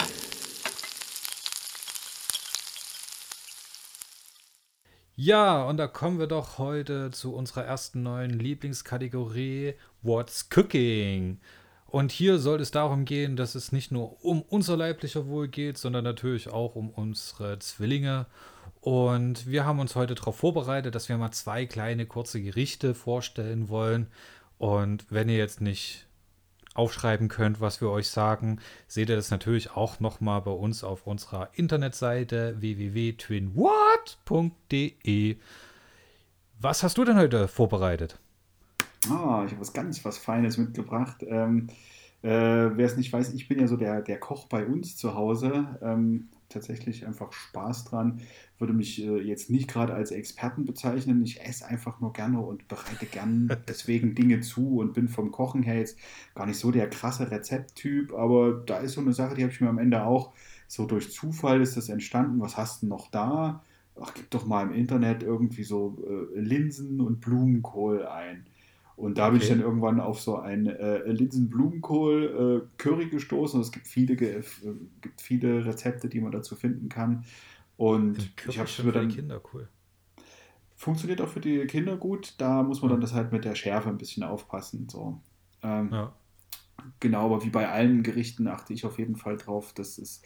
S3: Ja, und da kommen wir doch heute zu unserer ersten neuen Lieblingskategorie What's Cooking? Und hier soll es darum gehen, dass es nicht nur um unser leiblicher Wohl geht, sondern natürlich auch um unsere Zwillinge. Und wir haben uns heute darauf vorbereitet, dass wir mal zwei kleine kurze Gerichte vorstellen wollen. Und wenn ihr jetzt nicht aufschreiben könnt, was wir euch sagen, seht ihr das natürlich auch nochmal bei uns auf unserer Internetseite www.twinwhat.de. Was hast du denn heute vorbereitet?
S4: Ah, ich habe was ganz was Feines mitgebracht. Ähm, äh, Wer es nicht weiß, ich bin ja so der, der Koch bei uns zu Hause. Ähm, tatsächlich einfach Spaß dran. Würde mich äh, jetzt nicht gerade als Experten bezeichnen. Ich esse einfach nur gerne und bereite gern deswegen Dinge zu und bin vom Kochen her jetzt gar nicht so der krasse Rezepttyp. Aber da ist so eine Sache, die habe ich mir am Ende auch so durch Zufall ist das entstanden. Was hast du noch da? Ach, gib doch mal im Internet irgendwie so äh, Linsen und Blumenkohl ein. Und da okay. bin ich dann irgendwann auf so ein äh, Linsen-Blumenkohl-Curry äh, gestoßen. Es gibt viele, äh, gibt viele Rezepte, die man dazu finden kann. Und ich habe für dann. Die Kinder cool. Funktioniert auch für die Kinder gut. Da muss man dann das halt mit der Schärfe ein bisschen aufpassen. So. Ähm, ja. Genau, aber wie bei allen Gerichten achte ich auf jeden Fall drauf, dass es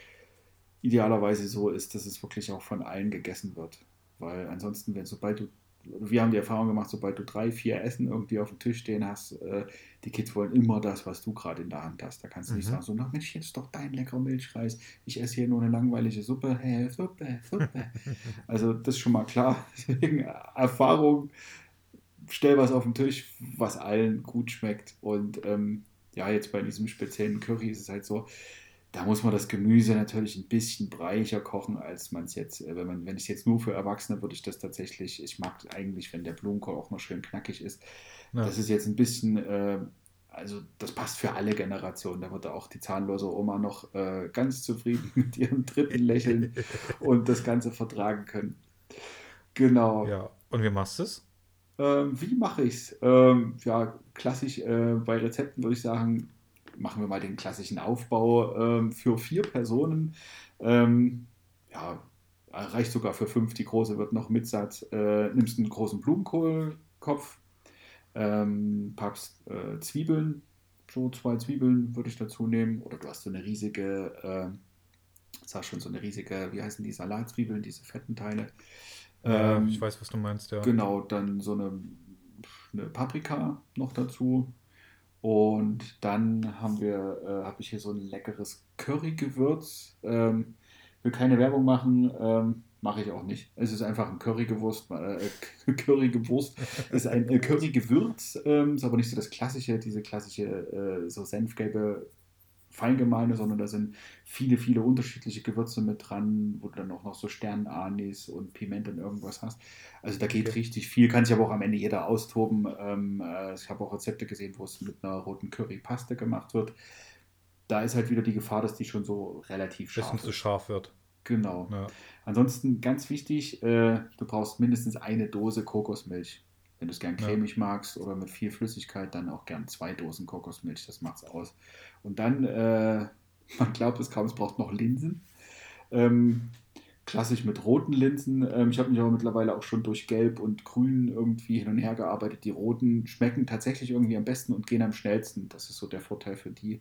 S4: idealerweise so ist, dass es wirklich auch von allen gegessen wird. Weil ansonsten, wenn sobald du wir haben die Erfahrung gemacht, sobald du drei, vier Essen irgendwie auf dem Tisch stehen hast, äh, die Kids wollen immer das, was du gerade in der Hand hast. Da kannst du mhm. nicht sagen, so, na Mensch, jetzt doch dein leckerer Milchreis. Ich esse hier nur eine langweilige Suppe. Hey, Suppe, Suppe. also das ist schon mal klar. Deswegen Erfahrung, stell was auf den Tisch, was allen gut schmeckt. Und ähm, ja, jetzt bei diesem speziellen Curry ist es halt so, da muss man das Gemüse natürlich ein bisschen breicher kochen, als man es jetzt, äh, wenn man, wenn ich es jetzt nur für Erwachsene würde ich das tatsächlich, ich mag eigentlich, wenn der Blumenkohl auch noch schön knackig ist. Ja. Das ist jetzt ein bisschen, äh, also das passt für alle Generationen. Da wird auch die zahnlose Oma noch äh, ganz zufrieden mit ihrem dritten Lächeln und das Ganze vertragen können. Genau.
S3: Ja, und wie machst du es?
S4: Ähm, wie mache ich es? Ähm, ja, klassisch äh, bei Rezepten würde ich sagen, machen wir mal den klassischen Aufbau ähm, für vier Personen. Ähm, ja, reicht sogar für fünf. Die große wird noch mit Satz. Äh, nimmst einen großen Blumenkohlkopf, ähm, packst äh, Zwiebeln, so zwei Zwiebeln würde ich dazu nehmen. Oder du hast so eine riesige, äh, sag schon, so eine riesige, wie heißen die Salatzwiebeln, diese fetten Teile.
S3: Ähm, ich weiß, was du meinst, ja.
S4: Genau, dann so eine, eine Paprika noch dazu. Und dann haben wir, äh, habe ich hier so ein leckeres Currygewürz. Ähm, will keine Werbung machen, ähm, mache ich auch nicht. Es ist einfach ein Currygewurst, äh, Currygewurst ist ein äh, Currygewürz, ähm, ist aber nicht so das klassische, diese klassische äh, so senfgelbe Feingemeine, sondern da sind viele, viele unterschiedliche Gewürze mit dran, wo du dann auch noch so Sternanis und Piment und irgendwas hast. Also da geht okay. richtig viel, kann sich aber auch am Ende jeder austoben. Ähm, äh, ich habe auch Rezepte gesehen, wo es mit einer roten Currypaste gemacht wird da ist halt wieder die Gefahr, dass die schon so relativ
S3: scharf zu scharf wird.
S4: Genau. Ja. Ansonsten ganz wichtig, äh, du brauchst mindestens eine Dose Kokosmilch. Wenn du es gern cremig ja. magst oder mit viel Flüssigkeit, dann auch gern zwei Dosen Kokosmilch, das macht's aus. Und dann, äh, man glaubt es kaum, es braucht noch Linsen. Ähm, klassisch mit roten Linsen. Ähm, ich habe mich aber mittlerweile auch schon durch Gelb und Grün irgendwie hin und her gearbeitet. Die roten schmecken tatsächlich irgendwie am besten und gehen am schnellsten. Das ist so der Vorteil für die.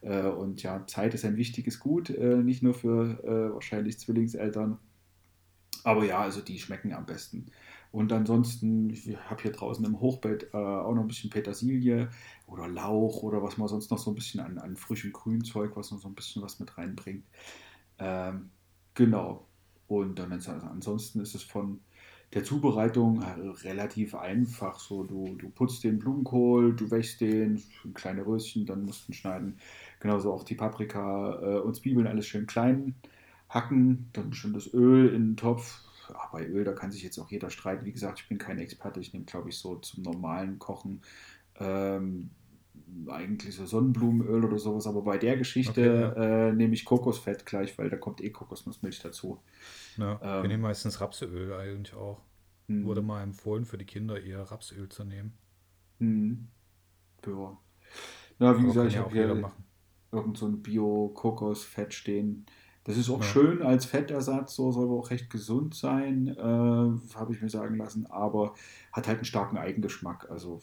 S4: Äh, und ja, Zeit ist ein wichtiges Gut, äh, nicht nur für äh, wahrscheinlich Zwillingseltern. Aber ja, also die schmecken am besten. Und ansonsten, ich habe hier draußen im Hochbett äh, auch noch ein bisschen Petersilie oder Lauch oder was man sonst noch so ein bisschen an, an frischem Grünzeug, was noch so ein bisschen was mit reinbringt. Ähm, genau. Und dann also ansonsten ist es von der Zubereitung relativ einfach. So, du, du putzt den Blumenkohl, du wäschst den, kleine Röschen, dann musst du ihn schneiden. Genauso auch die Paprika äh, und Zwiebeln, alles schön klein hacken. Dann schon das Öl in den Topf. Ja, bei Öl, da kann sich jetzt auch jeder streiten. Wie gesagt, ich bin kein Experte. Ich nehme, glaube ich, so zum normalen Kochen ähm, eigentlich so Sonnenblumenöl oder sowas, aber bei der Geschichte okay, ja. äh, nehme ich Kokosfett gleich, weil da kommt eh Kokosnussmilch dazu.
S3: Ja, ähm, wir nehmen meistens Rapsöl eigentlich auch. Mh. Wurde mal empfohlen für die Kinder eher Rapsöl zu nehmen.
S4: Mhm. Ja. Na, wie aber gesagt, ich habe hier machen. irgend so ein Bio-Kokosfett stehen. Das ist auch ja. schön als Fettersatz, so soll aber auch recht gesund sein, äh, habe ich mir sagen lassen, aber hat halt einen starken Eigengeschmack. Also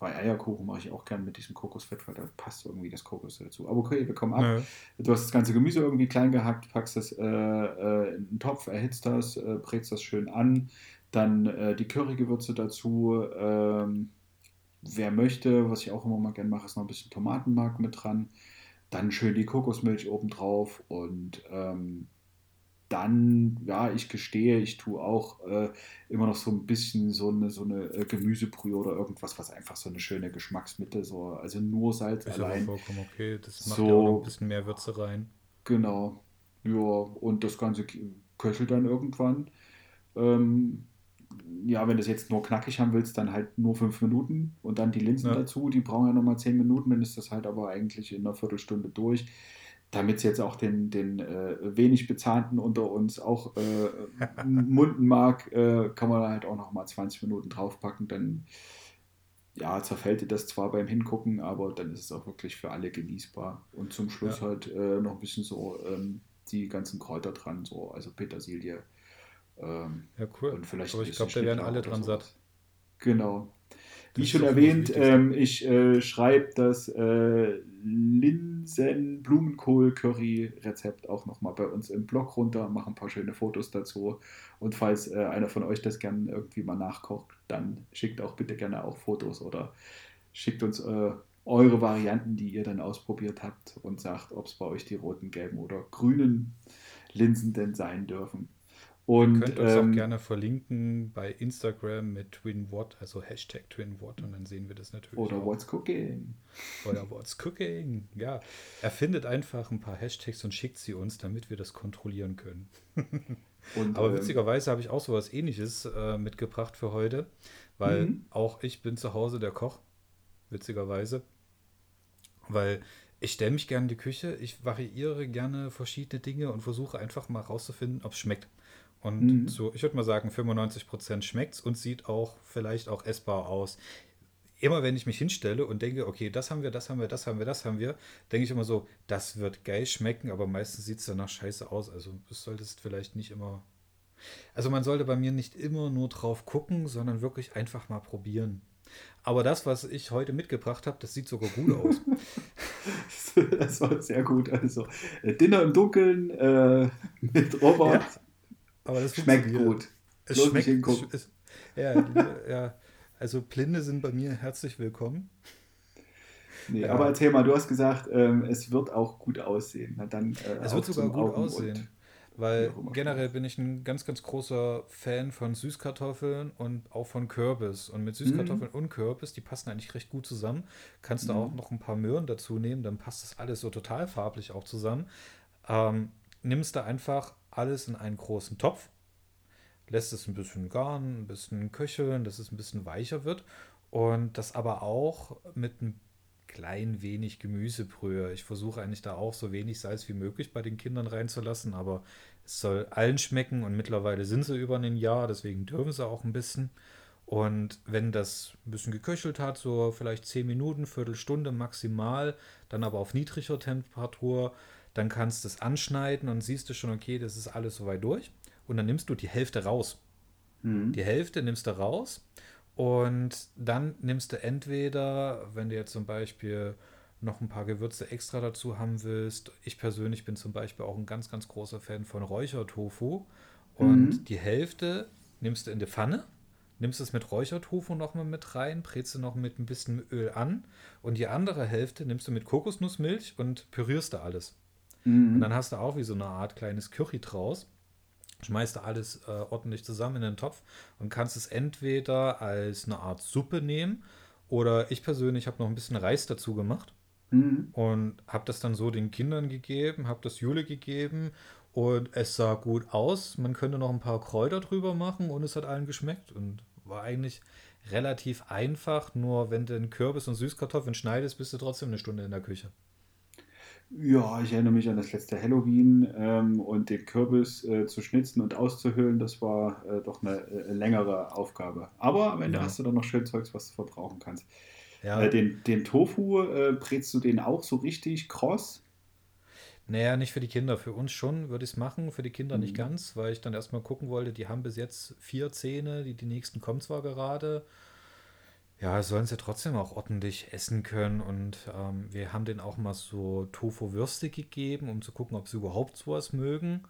S4: bei Eierkuchen mache ich auch gern mit diesem Kokosfett, weil da passt irgendwie das Kokos dazu. Aber okay, wir kommen ab. Ja. Du hast das ganze Gemüse irgendwie klein gehackt, packst das äh, äh, in einen Topf, erhitzt das, äh, brätst das schön an, dann äh, die Currygewürze dazu. Ähm, wer möchte, was ich auch immer mal gern mache, ist noch ein bisschen Tomatenmark mit dran. Dann schön die Kokosmilch obendrauf und ähm, dann, ja, ich gestehe, ich tue auch äh, immer noch so ein bisschen so eine, so eine äh, Gemüsebrühe oder irgendwas, was einfach so eine schöne Geschmacksmitte, so, also nur Salz ist allein.
S3: vollkommen okay, das macht so, ja auch noch ein bisschen mehr Würze rein.
S4: Genau, ja, und das Ganze köchelt dann irgendwann. Ähm, ja, wenn du es jetzt nur knackig haben willst, dann halt nur fünf Minuten und dann die Linsen ja. dazu, die brauchen ja nochmal zehn Minuten, dann ist das halt aber eigentlich in einer Viertelstunde durch damit es jetzt auch den, den äh, wenig Bezahlten unter uns auch äh, munden mag, äh, kann man halt auch noch mal 20 Minuten draufpacken. Dann ja, zerfällt dir das zwar beim Hingucken, aber dann ist es auch wirklich für alle genießbar. Und zum Schluss ja. halt äh, noch ein bisschen so ähm, die ganzen Kräuter dran, so also Petersilie.
S3: Ähm, ja, cool.
S4: Und vielleicht
S3: aber ich glaube, da werden alle dran satt.
S4: Genau. Wie schon erwähnt, ähm, ich äh, schreibe das äh, Linsen-Blumenkohl-Curry-Rezept auch nochmal bei uns im Blog runter, mache ein paar schöne Fotos dazu. Und falls äh, einer von euch das gerne irgendwie mal nachkocht, dann schickt auch bitte gerne auch Fotos oder schickt uns äh, eure Varianten, die ihr dann ausprobiert habt und sagt, ob es bei euch die roten, gelben oder grünen Linsen denn sein dürfen. Und,
S3: Ihr könnt uns ähm, auch gerne verlinken bei Instagram mit TwinWhat, also Hashtag TwinWhat und dann sehen wir das natürlich.
S4: Oder auch. What's Cooking.
S3: Oder What's Cooking. Ja, erfindet einfach ein paar Hashtags und schickt sie uns, damit wir das kontrollieren können. Und, Aber ähm, witzigerweise habe ich auch sowas ähnliches äh, mitgebracht für heute, weil mhm. auch ich bin zu Hause der Koch, witzigerweise. Weil ich stelle mich gerne in die Küche, ich variiere gerne verschiedene Dinge und versuche einfach mal rauszufinden, ob es schmeckt. Und mhm. so, ich würde mal sagen, 95% schmeckt es und sieht auch vielleicht auch essbar aus. immer wenn ich mich hinstelle und denke, okay, das haben wir, das haben wir, das haben wir, das haben wir, denke ich immer so, das wird geil schmecken, aber meistens sieht es danach scheiße aus. Also du solltest vielleicht nicht immer. Also man sollte bei mir nicht immer nur drauf gucken, sondern wirklich einfach mal probieren. Aber das, was ich heute mitgebracht habe, das sieht sogar gut aus.
S4: das war sehr gut. Also äh, Dinner im Dunkeln äh, mit Robert.
S3: Aber das schmeckt gut. Es Bloß schmeckt. Es, ja, ja, also Blinde sind bei mir herzlich willkommen.
S4: Nee, ja. aber erzähl mal, du hast gesagt, ähm, es wird auch gut aussehen. Na, dann, äh,
S3: es wird sogar gut Augen aussehen. Weil generell bin ich ein ganz, ganz großer Fan von Süßkartoffeln und auch von Kürbis. Und mit Süßkartoffeln mhm. und Kürbis, die passen eigentlich recht gut zusammen. Kannst du mhm. auch noch ein paar Möhren dazu nehmen, dann passt das alles so total farblich auch zusammen. Ähm, nimmst du einfach alles in einen großen Topf, lässt es ein bisschen garen, ein bisschen köcheln, dass es ein bisschen weicher wird. Und das aber auch mit ein klein wenig Gemüsebrühe. Ich versuche eigentlich da auch so wenig Salz wie möglich bei den Kindern reinzulassen, aber es soll allen schmecken und mittlerweile sind sie über ein Jahr, deswegen dürfen sie auch ein bisschen. Und wenn das ein bisschen geköchelt hat, so vielleicht 10 Minuten, Viertelstunde maximal, dann aber auf niedriger Temperatur, dann kannst du es anschneiden und siehst du schon, okay, das ist alles soweit durch. Und dann nimmst du die Hälfte raus. Mhm. Die Hälfte nimmst du raus und dann nimmst du entweder, wenn du jetzt zum Beispiel noch ein paar Gewürze extra dazu haben willst. Ich persönlich bin zum Beispiel auch ein ganz, ganz großer Fan von Räuchertofu. Und mhm. die Hälfte nimmst du in die Pfanne, nimmst es mit Räuchertofu nochmal mit rein, brätst du noch mit ein bisschen Öl an. Und die andere Hälfte nimmst du mit Kokosnussmilch und pürierst da alles. Mhm. Und dann hast du auch wie so eine Art kleines Curry draus schmeißt du alles äh, ordentlich zusammen in den Topf und kannst es entweder als eine Art Suppe nehmen oder ich persönlich habe noch ein bisschen Reis dazu gemacht mhm. und habe das dann so den Kindern gegeben, habe das Jule gegeben und es sah gut aus. Man könnte noch ein paar Kräuter drüber machen und es hat allen geschmeckt und war eigentlich relativ einfach. Nur wenn du den Kürbis und Süßkartoffeln schneidest, bist du trotzdem eine Stunde in der Küche.
S4: Ja, ich erinnere mich an das letzte Halloween ähm, und den Kürbis äh, zu schnitzen und auszuhöhlen, das war äh, doch eine äh, längere Aufgabe. Aber am Ende ja. hast du dann noch schön Zeugs, was du verbrauchen kannst. Ja. Äh, den, den Tofu, äh, brätst du den auch so richtig kross?
S3: Naja, nicht für die Kinder. Für uns schon würde ich es machen, für die Kinder mhm. nicht ganz, weil ich dann erstmal gucken wollte, die haben bis jetzt vier Zähne, die, die nächsten kommen zwar gerade ja, sollen sie trotzdem auch ordentlich essen können. Und ähm, wir haben denen auch mal so Tofu-Würste gegeben, um zu gucken, ob sie überhaupt sowas mögen.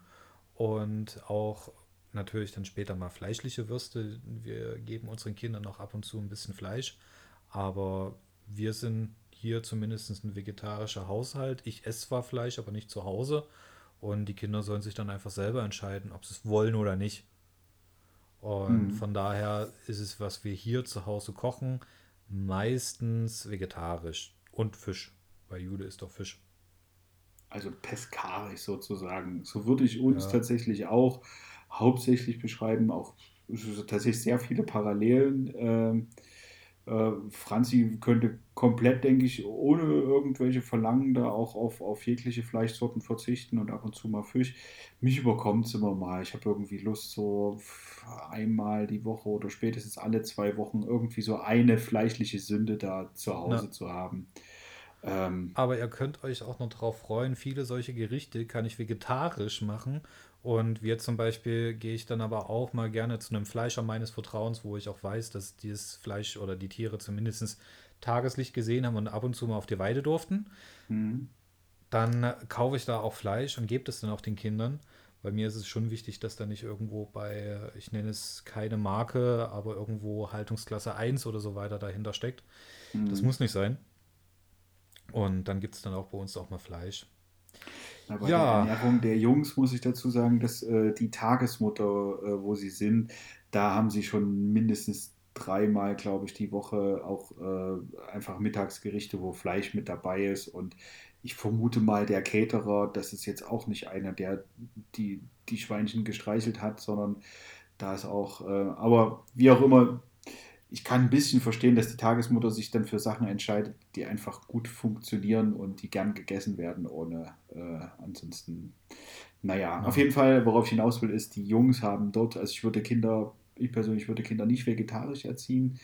S3: Und auch natürlich dann später mal fleischliche Würste. Wir geben unseren Kindern auch ab und zu ein bisschen Fleisch. Aber wir sind hier zumindest ein vegetarischer Haushalt. Ich esse zwar Fleisch, aber nicht zu Hause. Und die Kinder sollen sich dann einfach selber entscheiden, ob sie es wollen oder nicht. Und mhm. von daher ist es, was wir hier zu Hause kochen, meistens vegetarisch und Fisch, weil Jude ist doch Fisch.
S4: Also peskarisch sozusagen. So würde ich uns ja. tatsächlich auch hauptsächlich beschreiben, auch tatsächlich sehr viele Parallelen. Ähm, äh, Franzi könnte komplett, denke ich, ohne irgendwelche Verlangen da auch auf, auf jegliche Fleischsorten verzichten und ab und zu mal Fisch. Mich überkommt es immer mal. Ich habe irgendwie Lust, so einmal die Woche oder spätestens alle zwei Wochen irgendwie so eine fleischliche Sünde da zu Hause ja. zu haben.
S3: Ähm, Aber ihr könnt euch auch noch darauf freuen, viele solche Gerichte kann ich vegetarisch machen und wir zum Beispiel gehe ich dann aber auch mal gerne zu einem Fleischer meines Vertrauens, wo ich auch weiß, dass dieses Fleisch oder die Tiere zumindest Tageslicht gesehen haben und ab und zu mal auf die Weide durften. Mhm. Dann kaufe ich da auch Fleisch und gebe das dann auch den Kindern. Bei mir ist es schon wichtig, dass da nicht irgendwo bei, ich nenne es keine Marke, aber irgendwo Haltungsklasse 1 oder so weiter dahinter steckt. Mhm. Das muss nicht sein. Und dann gibt es dann auch bei uns auch mal Fleisch.
S4: Na, bei ja. der Ernährung der Jungs muss ich dazu sagen, dass äh, die Tagesmutter, äh, wo sie sind, da haben sie schon mindestens dreimal, glaube ich, die Woche auch äh, einfach Mittagsgerichte, wo Fleisch mit dabei ist. Und ich vermute mal, der Caterer, das ist jetzt auch nicht einer, der die, die Schweinchen gestreichelt hat, sondern da ist auch, äh, aber wie auch immer, ich kann ein bisschen verstehen, dass die Tagesmutter sich dann für Sachen entscheidet, die einfach gut funktionieren und die gern gegessen werden, ohne äh, ansonsten. Naja, ja. auf jeden Fall, worauf ich hinaus will, ist, die Jungs haben dort, also ich würde Kinder, ich persönlich würde Kinder nicht vegetarisch erziehen.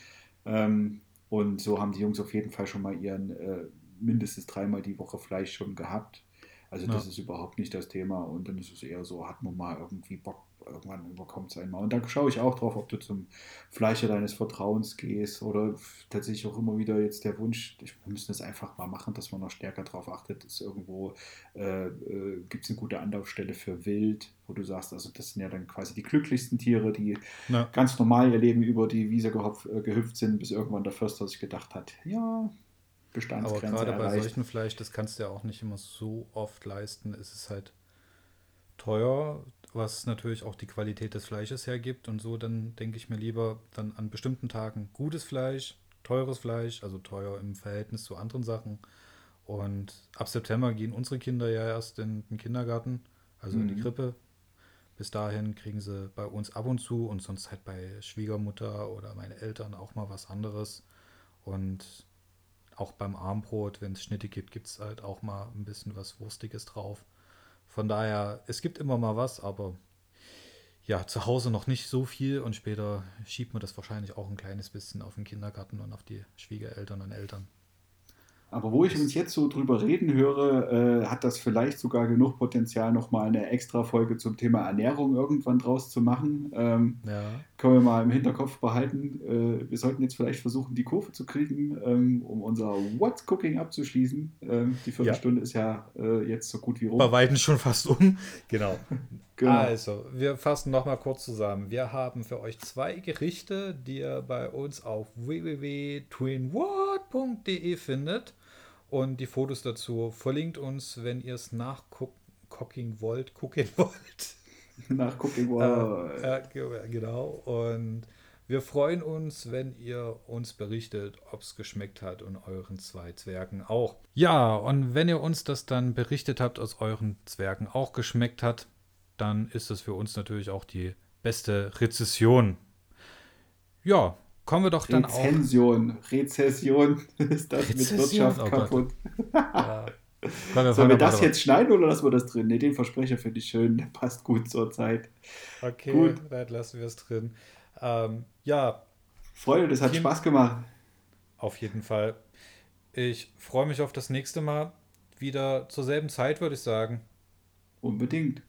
S4: Ähm, Und so haben die Jungs auf jeden Fall schon mal ihren äh, mindestens dreimal die Woche Fleisch schon gehabt. Also ja. das ist überhaupt nicht das Thema. Und dann ist es eher so, hat man mal irgendwie Bock, irgendwann überkommt es einmal. Und da schaue ich auch drauf, ob du zum Fleischer deines Vertrauens gehst oder tatsächlich auch immer wieder jetzt der Wunsch, wir müssen das einfach mal machen, dass man noch stärker darauf achtet, dass irgendwo äh, äh, gibt es eine gute Anlaufstelle für Wild, wo du sagst, also das sind ja dann quasi die glücklichsten Tiere, die ja. ganz normal ihr Leben über die Wiese äh, gehüpft sind, bis irgendwann der Förster sich gedacht hat, ja,
S3: Bestandsgrenze Aber gerade erreicht. bei solchen Fleisch, das kannst du ja auch nicht immer so oft leisten. Es ist halt teuer, was natürlich auch die Qualität des Fleisches hergibt. Und so dann denke ich mir lieber dann an bestimmten Tagen gutes Fleisch, teures Fleisch, also teuer im Verhältnis zu anderen Sachen. Und ab September gehen unsere Kinder ja erst in den Kindergarten, also mhm. in die mhm. Krippe. Bis dahin kriegen sie bei uns ab und zu und sonst halt bei Schwiegermutter oder meine Eltern auch mal was anderes. Und auch beim Armbrot, wenn es Schnitte gibt, gibt es halt auch mal ein bisschen was Wurstiges drauf. Von daher, es gibt immer mal was, aber ja, zu Hause noch nicht so viel und später schiebt man das wahrscheinlich auch ein kleines bisschen auf den Kindergarten und auf die Schwiegereltern und Eltern.
S4: Aber wo ich uns jetzt so drüber reden höre, äh, hat das vielleicht sogar genug Potenzial, nochmal eine extra Folge zum Thema Ernährung irgendwann draus zu machen. Ähm, ja. Können wir mal im Hinterkopf behalten. Äh, wir sollten jetzt vielleicht versuchen, die Kurve zu kriegen, ähm, um unser What's Cooking abzuschließen. Ähm, die Viertelstunde ja. ist ja äh, jetzt so gut wie
S3: rum. Bei Weitem schon fast um. Genau. genau. Also, wir fassen nochmal kurz zusammen. Wir haben für euch zwei Gerichte, die ihr bei uns auf www.twinwhat.de findet. Und die Fotos dazu verlinkt uns, wenn ihr es nachgucken wollt, gucken wollt.
S4: Nachgucken wollt.
S3: Äh, äh, genau. Und wir freuen uns, wenn ihr uns berichtet, ob es geschmeckt hat und euren zwei Zwergen auch. Ja, und wenn ihr uns das dann berichtet habt, aus euren Zwergen auch geschmeckt hat, dann ist das für uns natürlich auch die beste Rezession. Ja, kommen wir doch dann
S4: auch. Rezension, Rezession, ist das Rezession? mit Wirtschaft oh kaputt. ja. Sollen wir das jetzt schneiden oder lassen wir das drin? Ne, den Versprecher finde ich schön, der passt gut zur Zeit.
S3: Okay, gut. dann lassen wir es drin. Ähm, ja.
S4: Freunde, das hat Spaß gemacht.
S3: Auf jeden Fall. Ich freue mich auf das nächste Mal. Wieder zur selben Zeit, würde ich sagen.
S4: Unbedingt.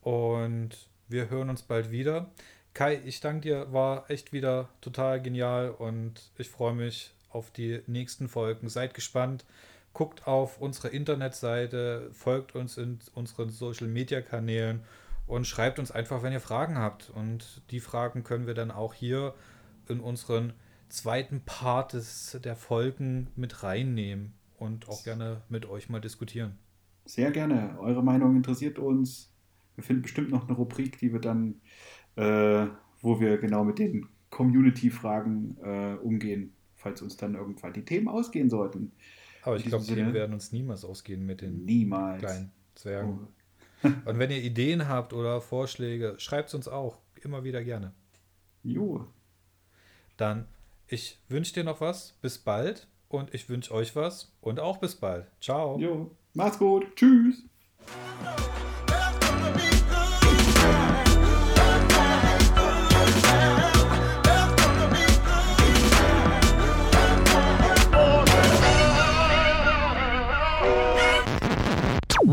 S3: Und wir hören uns bald wieder. Kai, ich danke dir, war echt wieder total genial und ich freue mich auf die nächsten Folgen. Seid gespannt. Guckt auf unsere Internetseite, folgt uns in unseren Social Media Kanälen und schreibt uns einfach, wenn ihr Fragen habt. Und die Fragen können wir dann auch hier in unseren zweiten Part des, der Folgen mit reinnehmen und auch gerne mit euch mal diskutieren.
S4: Sehr gerne. Eure Meinung interessiert uns. Wir finden bestimmt noch eine Rubrik, die wir dann äh, wo wir genau mit den Community-Fragen äh, umgehen, falls uns dann irgendwann die Themen ausgehen sollten.
S3: Aber ich glaube, Themen werden uns niemals ausgehen mit den
S4: niemals.
S3: kleinen Zwergen. Oh. Und wenn ihr Ideen habt oder Vorschläge, schreibt es uns auch immer wieder gerne.
S4: Jo.
S3: Dann, ich wünsche dir noch was. Bis bald. Und ich wünsche euch was. Und auch bis bald. Ciao.
S4: Jo. Macht's gut. Tschüss.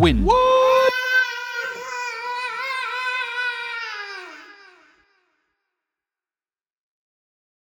S2: win. Woo!